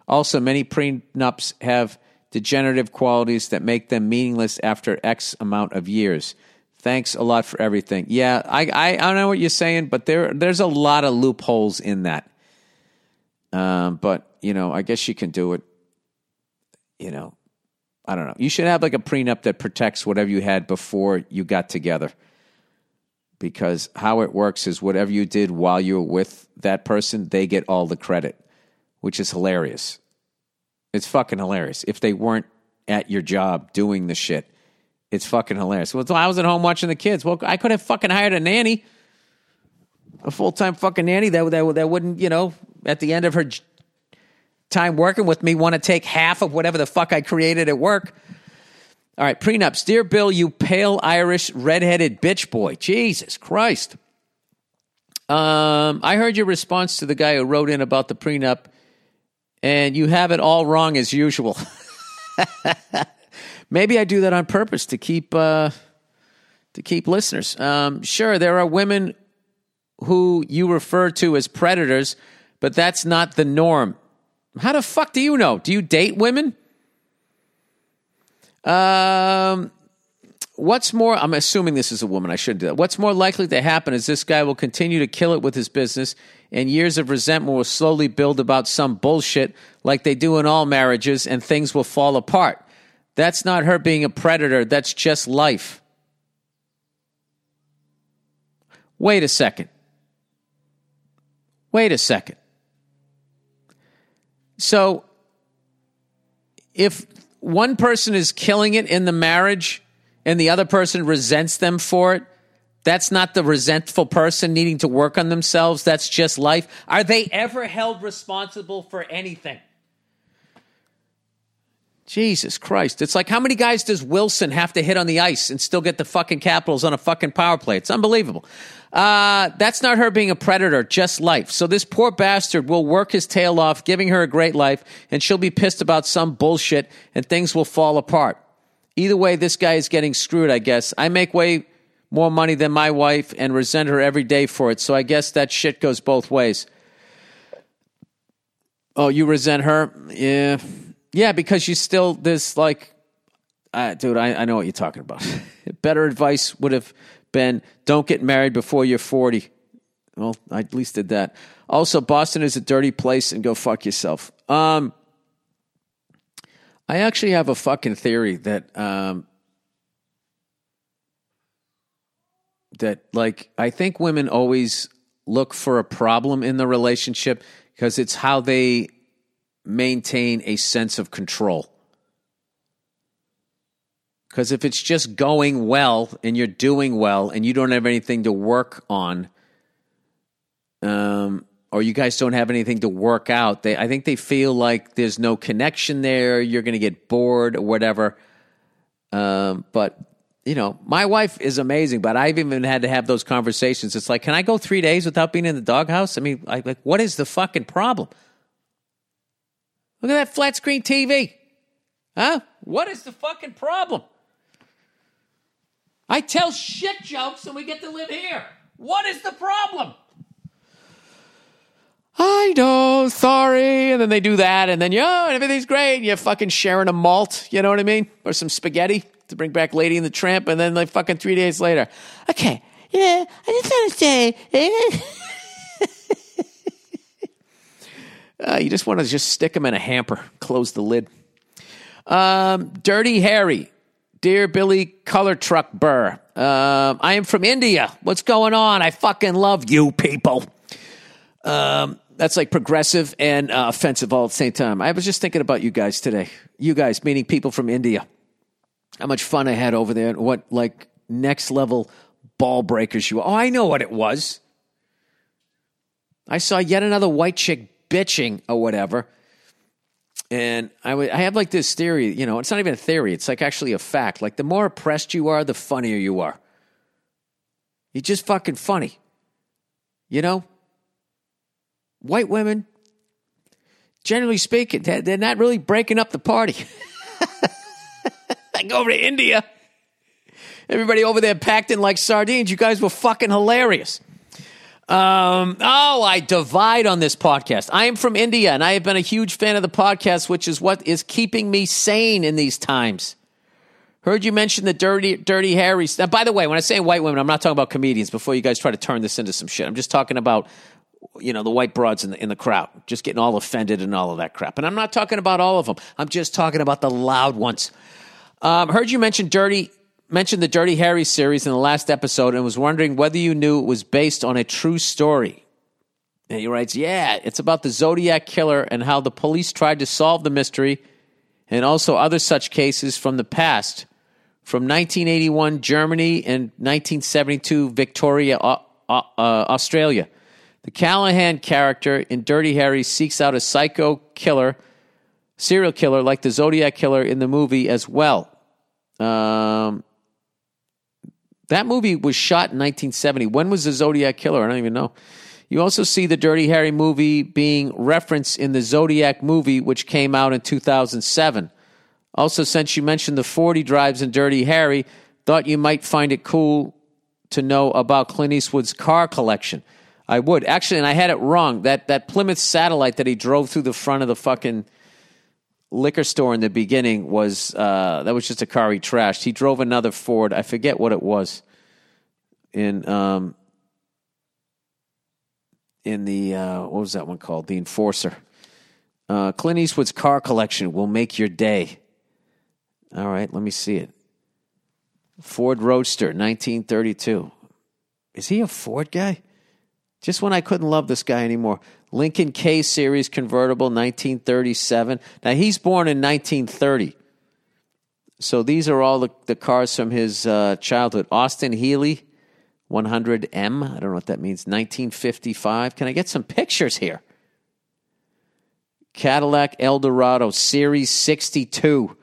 A: Also, many prenups have degenerative qualities that make them meaningless after X amount of years. Thanks a lot for everything. Yeah, I, I, I don't know what you're saying, but there there's a lot of loopholes in that. Um, but you know, I guess you can do it. You know, I don't know. You should have like a prenup that protects whatever you had before you got together. Because how it works is whatever you did while you were with that person, they get all the credit, which is hilarious. It's fucking hilarious. If they weren't at your job doing the shit, it's fucking hilarious. Well, I was at home watching the kids. Well, I could have fucking hired a nanny, a full time fucking nanny that, that that wouldn't, you know, at the end of her time working with me, want to take half of whatever the fuck I created at work. All right, prenups. Dear Bill, you pale Irish redheaded bitch boy. Jesus Christ. Um, I heard your response to the guy who wrote in about the prenup, and you have it all wrong as usual. Maybe I do that on purpose to keep uh, to keep listeners. Um, sure, there are women who you refer to as predators, but that's not the norm. How the fuck do you know? Do you date women? Um, what's more, I'm assuming this is a woman. I shouldn't do that. What's more likely to happen is this guy will continue to kill it with his business, and years of resentment will slowly build about some bullshit like they do in all marriages, and things will fall apart. That's not her being a predator, that's just life. Wait a second. Wait a second. So, if one person is killing it in the marriage and the other person resents them for it, that's not the resentful person needing to work on themselves. That's just life. Are they ever held responsible for anything? Jesus Christ. It's like how many guys does Wilson have to hit on the ice and still get the fucking Capitals on a fucking power play? It's unbelievable. Uh, that's not her being a predator, just life. So this poor bastard will work his tail off, giving her a great life, and she'll be pissed about some bullshit and things will fall apart. Either way, this guy is getting screwed, I guess. I make way more money than my wife and resent her every day for it. So I guess that shit goes both ways. Oh, you resent her? Yeah. Yeah, because you still, this like, uh, dude, I, I know what you're talking about. Better advice would have been don't get married before you're 40. Well, I at least did that. Also, Boston is a dirty place and go fuck yourself. Um, I actually have a fucking theory that um, that like I think women always look for a problem in the relationship because it's how they maintain a sense of control. Because if it's just going well and you're doing well and you don't have anything to work on, um, or you guys don't have anything to work out, they I think they feel like there's no connection there. You're going to get bored or whatever. Um, but you know, my wife is amazing, but I've even had to have those conversations. It's like, can I go three days without being in the doghouse? I mean, I, like, what is the fucking problem? Look at that flat screen TV. Huh? What is the fucking problem? I tell shit jokes and we get to live here. What is the problem? I know, sorry. And then they do that, and then, yo, oh, everything's great. You're fucking sharing a malt, you know what I mean? Or some spaghetti to bring back Lady and the Tramp, and then like fucking three days later, okay, yeah, I just want to say, eh, uh, you just want to just stick them in a hamper, close the lid. Um, Dirty Harry, dear Billy Color Truck Burr, um, I am from India. What's going on? I fucking love you people. Um, that's like progressive and uh, offensive all at the same time. I was just thinking about you guys today. You guys, meaning people from India how much fun I had over there and what like next level ball breakers you are. Oh, I know what it was. I saw yet another white chick bitching or whatever. And I, w- I have like this theory, you know, it's not even a theory, it's like actually a fact. Like the more oppressed you are, the funnier you are. You're just fucking funny. You know? White women, generally speaking, they're not really breaking up the party. I go over to India. Everybody over there packed in like sardines. You guys were fucking hilarious. Um, oh, I divide on this podcast. I am from India and I have been a huge fan of the podcast, which is what is keeping me sane in these times. Heard you mention the dirty, dirty Harry. Now, by the way, when I say white women, I'm not talking about comedians. Before you guys try to turn this into some shit, I'm just talking about, you know, the white broads in the in the crowd, just getting all offended and all of that crap. And I'm not talking about all of them. I'm just talking about the loud ones um, heard you mention Dirty mentioned the Dirty Harry series in the last episode and was wondering whether you knew it was based on a true story. And he writes, Yeah, it's about the Zodiac killer and how the police tried to solve the mystery and also other such cases from the past. From 1981, Germany, and 1972, Victoria, uh, uh, Australia. The Callahan character in Dirty Harry seeks out a psycho killer serial killer like the Zodiac killer in the movie as well. Um, that movie was shot in 1970. When was the Zodiac Killer? I don't even know. You also see the Dirty Harry movie being referenced in the Zodiac movie, which came out in 2007. Also, since you mentioned the 40 drives in Dirty Harry, thought you might find it cool to know about Clint Eastwood's car collection. I would actually, and I had it wrong. That that Plymouth Satellite that he drove through the front of the fucking liquor store in the beginning was uh, that was just a car he trashed. He drove another Ford. I forget what it was. In um, in the uh, what was that one called? The Enforcer. Uh, Clint Eastwood's car collection will make your day. All right, let me see it. Ford Roadster, 1932. Is he a Ford guy? Just when I couldn't love this guy anymore. Lincoln K Series convertible, 1937. Now he's born in 1930. So these are all the, the cars from his uh, childhood. Austin Healey, 100M. I don't know what that means. 1955. Can I get some pictures here? Cadillac Eldorado Series 62.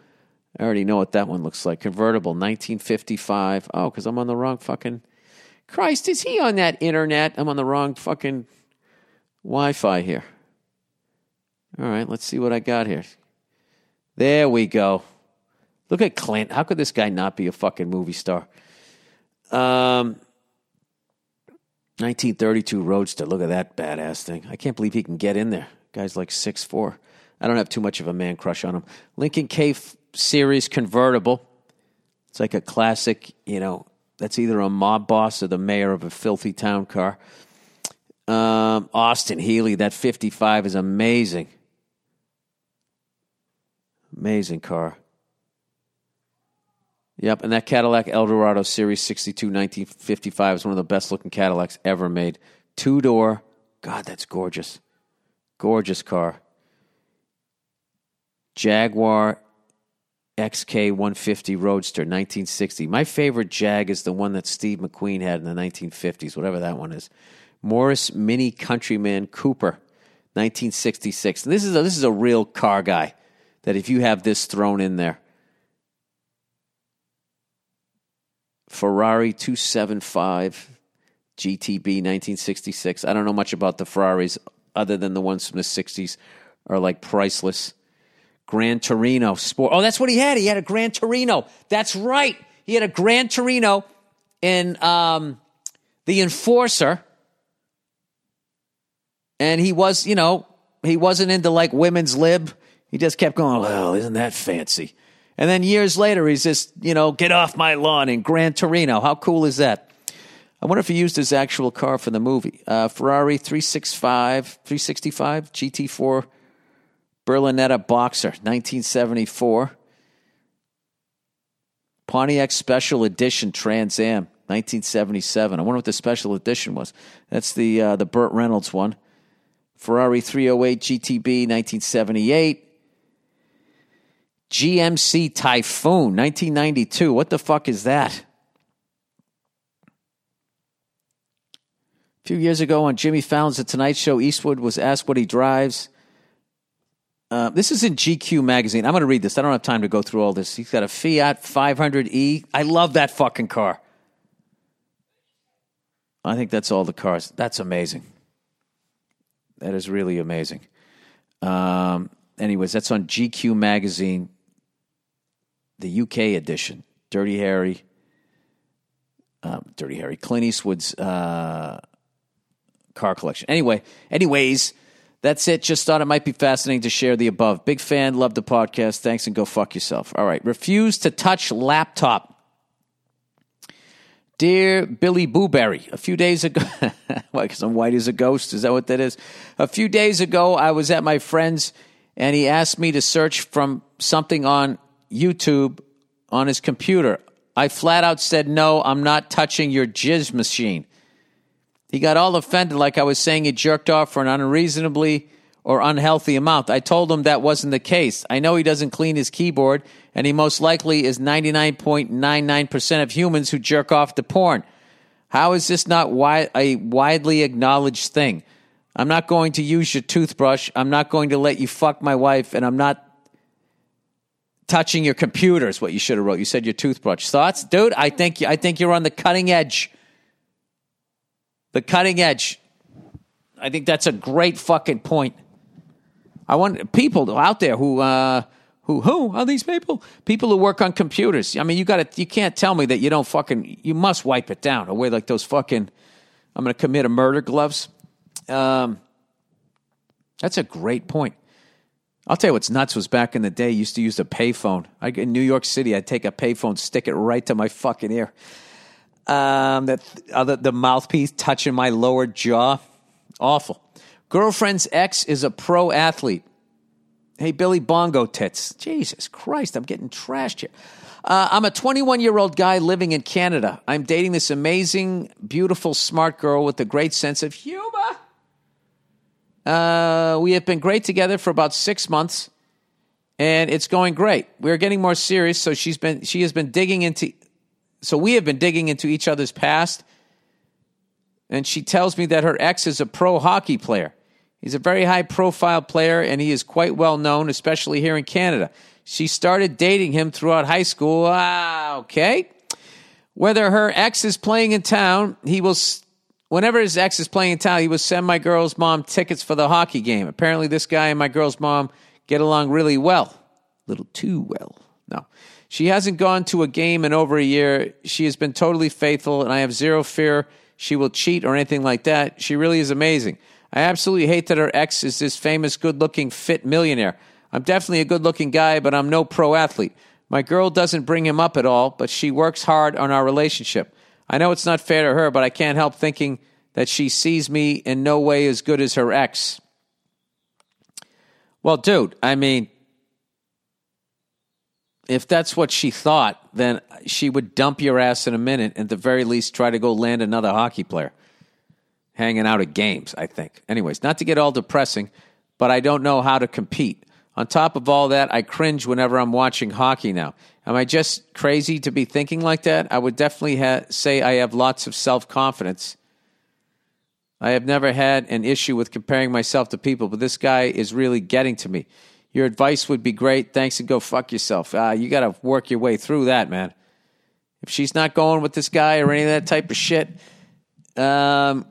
A: I already know what that one looks like. Convertible, 1955. Oh, because I'm on the wrong fucking. Christ, is he on that internet? I'm on the wrong fucking Wi Fi here. All right, let's see what I got here. There we go. Look at Clint. How could this guy not be a fucking movie star? Um, 1932 Roadster. Look at that badass thing. I can't believe he can get in there. Guy's like six four. I don't have too much of a man crush on him. Lincoln K Series convertible. It's like a classic, you know, that's either a mob boss or the mayor of a filthy town car. Um, Austin Healey, that 55 is amazing. Amazing car. Yep, and that Cadillac Eldorado Series 62 1955 is one of the best looking Cadillacs ever made. Two door. God, that's gorgeous. Gorgeous car. Jaguar XK 150 Roadster 1960. My favorite Jag is the one that Steve McQueen had in the 1950s, whatever that one is. Morris Mini Countryman Cooper 1966. And this is a, this is a real car guy that if you have this thrown in there. Ferrari 275 GTB 1966. I don't know much about the Ferraris other than the ones from the 60s are like priceless. Grand Torino Sport. Oh, that's what he had. He had a Grand Torino. That's right. He had a Grand Torino in um, the Enforcer, and he was, you know, he wasn't into like women's lib. He just kept going. Well, isn't that fancy? And then years later, he's just, you know, get off my lawn in Gran Torino. How cool is that? I wonder if he used his actual car for the movie. Uh, Ferrari 365, 365 GT4 Berlinetta Boxer, 1974. Pontiac Special Edition Trans Am, 1977. I wonder what the special edition was. That's the uh, the Burt Reynolds one. Ferrari 308 GTB, 1978. GMC Typhoon, 1992. What the fuck is that? A few years ago on Jimmy Fallon's The Tonight Show, Eastwood was asked what he drives. Uh, this is in GQ magazine. I'm going to read this. I don't have time to go through all this. He's got a Fiat 500e. I love that fucking car. I think that's all the cars. That's amazing. That is really amazing. Um, anyways, that's on GQ magazine, the UK edition. Dirty Harry. Um, Dirty Harry. Clint Eastwood's uh, car collection. Anyway, anyways. That's it. Just thought it might be fascinating to share the above. Big fan. Love the podcast. Thanks and go fuck yourself. All right. Refuse to touch laptop. Dear Billy Booberry, a few days ago, why, because I'm white as a ghost? Is that what that is? A few days ago, I was at my friend's and he asked me to search from something on YouTube on his computer. I flat out said, no, I'm not touching your jizz machine. He got all offended, like I was saying he jerked off for an unreasonably or unhealthy amount. I told him that wasn't the case. I know he doesn't clean his keyboard, and he most likely is 99.99% of humans who jerk off to porn. How is this not wi- a widely acknowledged thing? I'm not going to use your toothbrush. I'm not going to let you fuck my wife, and I'm not touching your computer is what you should have wrote. You said your toothbrush. Thoughts, dude? I think I think you're on the cutting edge. The cutting edge. I think that's a great fucking point. I want people out there who uh, who who are these people? People who work on computers. I mean, you got you can't tell me that you don't fucking you must wipe it down or wear like those fucking I'm going to commit a murder gloves. Um, that's a great point. I'll tell you what's nuts was back in the day, used to use a payphone. I, in New York City, I'd take a payphone, stick it right to my fucking ear. Um, that other the mouthpiece touching my lower jaw, awful. Girlfriend's ex is a pro athlete. Hey, Billy Bongo tits. Jesus Christ, I'm getting trashed here. Uh, I'm a 21 year old guy living in Canada. I'm dating this amazing, beautiful, smart girl with a great sense of humor. Uh, we have been great together for about six months, and it's going great. We're getting more serious, so she's been she has been digging into. So we have been digging into each other's past, and she tells me that her ex is a pro hockey player. He's a very high profile player, and he is quite well known, especially here in Canada. She started dating him throughout high school. Ah, okay. Whether her ex is playing in town, he will whenever his ex is playing in town, he would send my girl's mom tickets for the hockey game. Apparently, this guy and my girl's mom get along really well. A little too well. No. She hasn't gone to a game in over a year. She has been totally faithful, and I have zero fear she will cheat or anything like that. She really is amazing. I absolutely hate that her ex is this famous, good looking, fit millionaire. I'm definitely a good looking guy, but I'm no pro athlete. My girl doesn't bring him up at all, but she works hard on our relationship. I know it's not fair to her, but I can't help thinking that she sees me in no way as good as her ex. Well, dude, I mean, if that's what she thought, then she would dump your ass in a minute and at the very least try to go land another hockey player hanging out at games, I think. Anyways, not to get all depressing, but I don't know how to compete. On top of all that, I cringe whenever I'm watching hockey now. Am I just crazy to be thinking like that? I would definitely ha- say I have lots of self confidence. I have never had an issue with comparing myself to people, but this guy is really getting to me. Your advice would be great. Thanks and go fuck yourself. Uh, you got to work your way through that, man. If she's not going with this guy or any of that type of shit, um,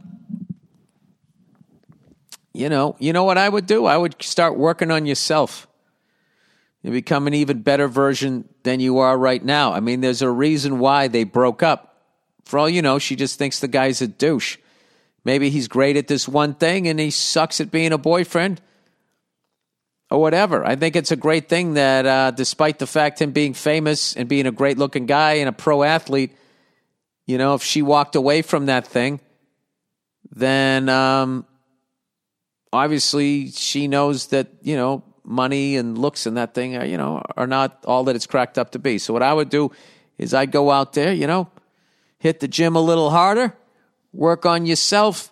A: you know, you know what I would do? I would start working on yourself and become an even better version than you are right now. I mean, there's a reason why they broke up. For all you know, she just thinks the guy's a douche. Maybe he's great at this one thing and he sucks at being a boyfriend or whatever. I think it's a great thing that uh, despite the fact him being famous and being a great looking guy and a pro athlete, you know, if she walked away from that thing, then um, obviously she knows that, you know, money and looks and that thing, are, you know, are not all that it's cracked up to be. So what I would do is I'd go out there, you know, hit the gym a little harder, work on yourself.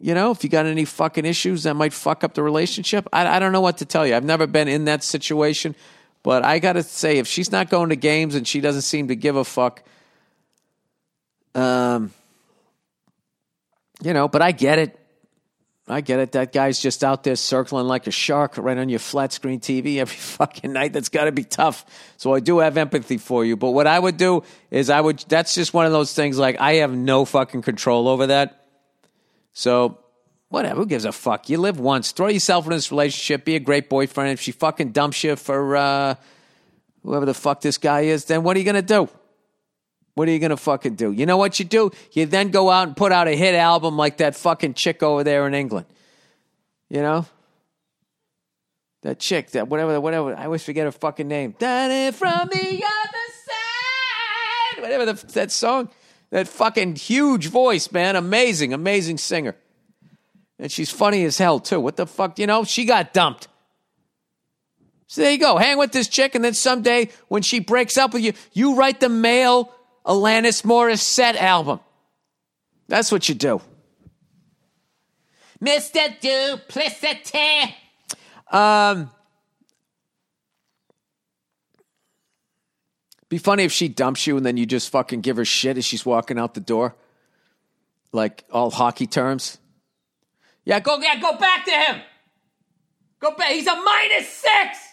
A: You know, if you got any fucking issues that might fuck up the relationship, I, I don't know what to tell you. I've never been in that situation, but I got to say, if she's not going to games and she doesn't seem to give a fuck, um, you know, but I get it. I get it. That guy's just out there circling like a shark right on your flat screen TV every fucking night. That's got to be tough. So I do have empathy for you. But what I would do is I would, that's just one of those things like I have no fucking control over that. So whatever, who gives a fuck? You live once. Throw yourself in this relationship. Be a great boyfriend. If she fucking dumps you for uh, whoever the fuck this guy is, then what are you going to do? What are you going to fucking do? You know what you do? You then go out and put out a hit album like that fucking chick over there in England. You know? That chick, that whatever, whatever. I always forget her fucking name. Done from the other side. Whatever the, that song. That fucking huge voice, man. Amazing, amazing singer. And she's funny as hell, too. What the fuck? You know, she got dumped. So there you go. Hang with this chick, and then someday when she breaks up with you, you write the male Alanis Morissette album. That's what you do. Mr. Duplicity. Um, be funny if she dumps you and then you just fucking give her shit as she's walking out the door. Like all hockey terms. Yeah, go yeah, go back to him. Go back. He's a minus six.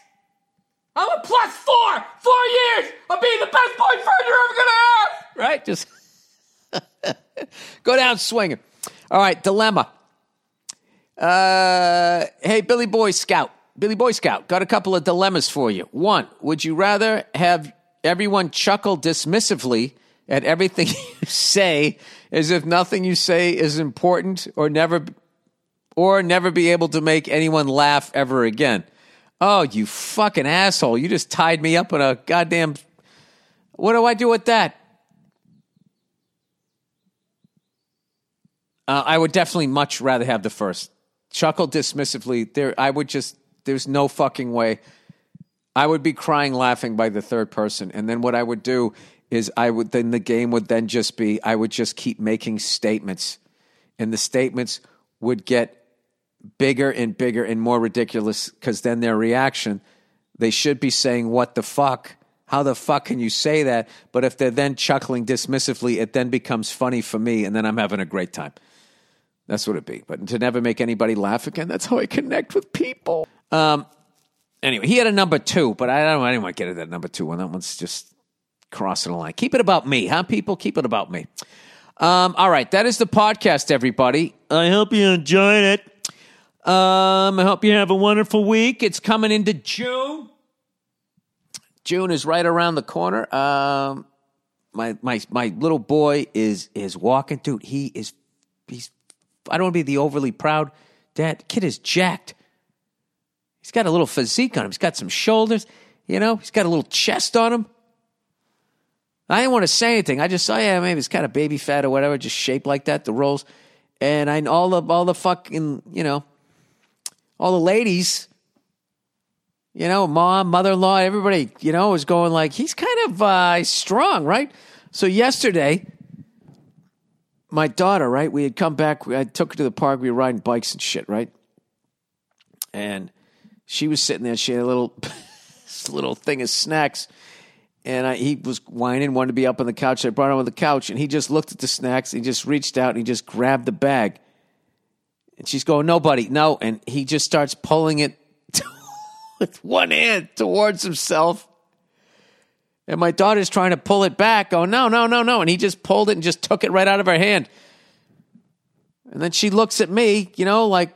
A: I'm a plus four, four years of being the best boyfriend you're ever gonna have. Right? Just go down swinging. All right, dilemma. Uh, hey, Billy Boy Scout. Billy Boy Scout, got a couple of dilemmas for you. One, would you rather have everyone chuckle dismissively at everything you say as if nothing you say is important or never or never be able to make anyone laugh ever again? Oh, you fucking asshole. You just tied me up in a goddamn What do I do with that? Uh, I would definitely much rather have the first. Chuckle dismissively. There, I would just. There's no fucking way. I would be crying laughing by the third person, and then what I would do is I would then the game would then just be I would just keep making statements, and the statements would get bigger and bigger and more ridiculous because then their reaction they should be saying what the fuck how the fuck can you say that but if they're then chuckling dismissively it then becomes funny for me and then i'm having a great time that's what it'd be. But to never make anybody laugh again, that's how I connect with people. Um, anyway, he had a number two, but I don't I didn't want to get at that number two one. That one's just crossing the line. Keep it about me, huh, people? Keep it about me. Um, all right, that is the podcast, everybody. I hope you enjoyed it. Um, I hope you have a wonderful week. It's coming into June. June is right around the corner. Um, my my my little boy is is walking, dude. He is he's I don't want to be the overly proud dad. Kid is jacked. He's got a little physique on him. He's got some shoulders, you know, he's got a little chest on him. I didn't want to say anything. I just saw, yeah, maybe it's kind of baby fat or whatever, just shaped like that, the rolls. And I all the all the fucking, you know, all the ladies, you know, mom, mother in law, everybody, you know, was going like, he's kind of uh, strong, right? So yesterday, my daughter, right? We had come back. I took her to the park. We were riding bikes and shit, right? And she was sitting there. She had a little, little thing of snacks, and I, he was whining, wanted to be up on the couch. I brought him on the couch, and he just looked at the snacks. He just reached out and he just grabbed the bag. And she's going, "Nobody, no!" And he just starts pulling it with one hand towards himself. And my daughter's trying to pull it back, going, no, no, no, no. And he just pulled it and just took it right out of her hand. And then she looks at me, you know, like,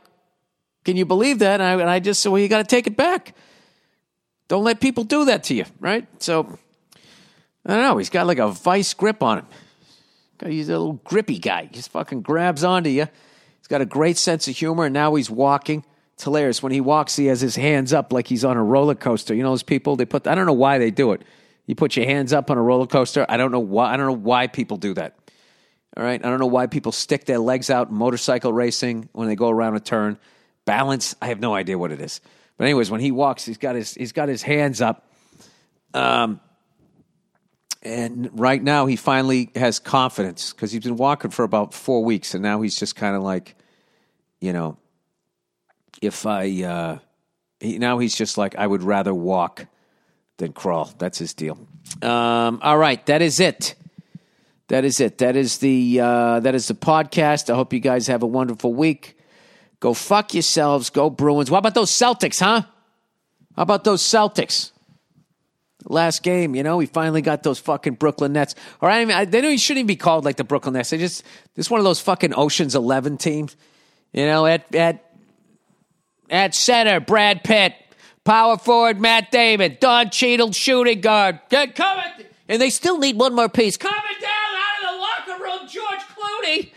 A: can you believe that? And I, and I just said, well, you got to take it back. Don't let people do that to you, right? So, I don't know. He's got like a vice grip on him. He's a little grippy guy. He just fucking grabs onto you. Got a great sense of humor, and now he's walking. It's hilarious. When he walks, he has his hands up like he's on a roller coaster. You know those people? They put. I don't know why they do it. You put your hands up on a roller coaster. I don't know why. I don't know why people do that. All right. I don't know why people stick their legs out in motorcycle racing when they go around a turn. Balance. I have no idea what it is. But anyways, when he walks, he's got his he's got his hands up. Um, and right now he finally has confidence because he's been walking for about four weeks, and now he's just kind of like, you know, if I uh, he, now he's just like I would rather walk than crawl. That's his deal. Um, all right, that is it. That is it. That is the uh, that is the podcast. I hope you guys have a wonderful week. Go fuck yourselves. Go Bruins. What about those Celtics, huh? How about those Celtics? Last game, you know, we finally got those fucking Brooklyn Nets. Or I mean, they know he shouldn't even be called like the Brooklyn Nets. They just this one of those fucking Ocean's Eleven teams. You know, at at at center, Brad Pitt. Power forward, Matt Damon. Don Cheadle, shooting guard. Get coming. And they still need one more piece. Coming down out of the locker room, George Clooney.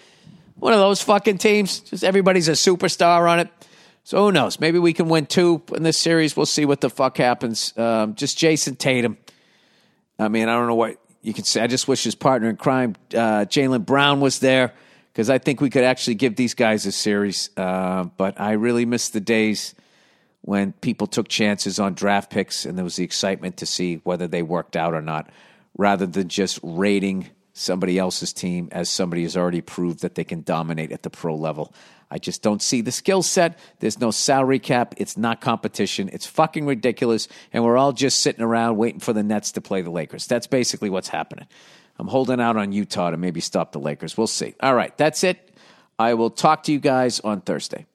A: One of those fucking teams. Just everybody's a superstar on it. So who knows? Maybe we can win two in this series. We'll see what the fuck happens. Um, just Jayson Tatum. I mean, I don't know what you can say. I just wish his partner in crime, uh, Jaylen Brown, was there because I think we could actually give these guys a series. Uh, but I really miss the days when people took chances on draft picks and there was the excitement to see whether they worked out or not, rather than just rating somebody else's team as somebody has already proved that they can dominate at the pro level. I just don't see the skill set. There's no salary cap. It's not competition. It's fucking ridiculous. And we're all just sitting around waiting for the Nets to play the Lakers. That's basically what's happening. I'm holding out on Utah to maybe stop the Lakers. We'll see. All right, that's it. I will talk to you guys on Thursday.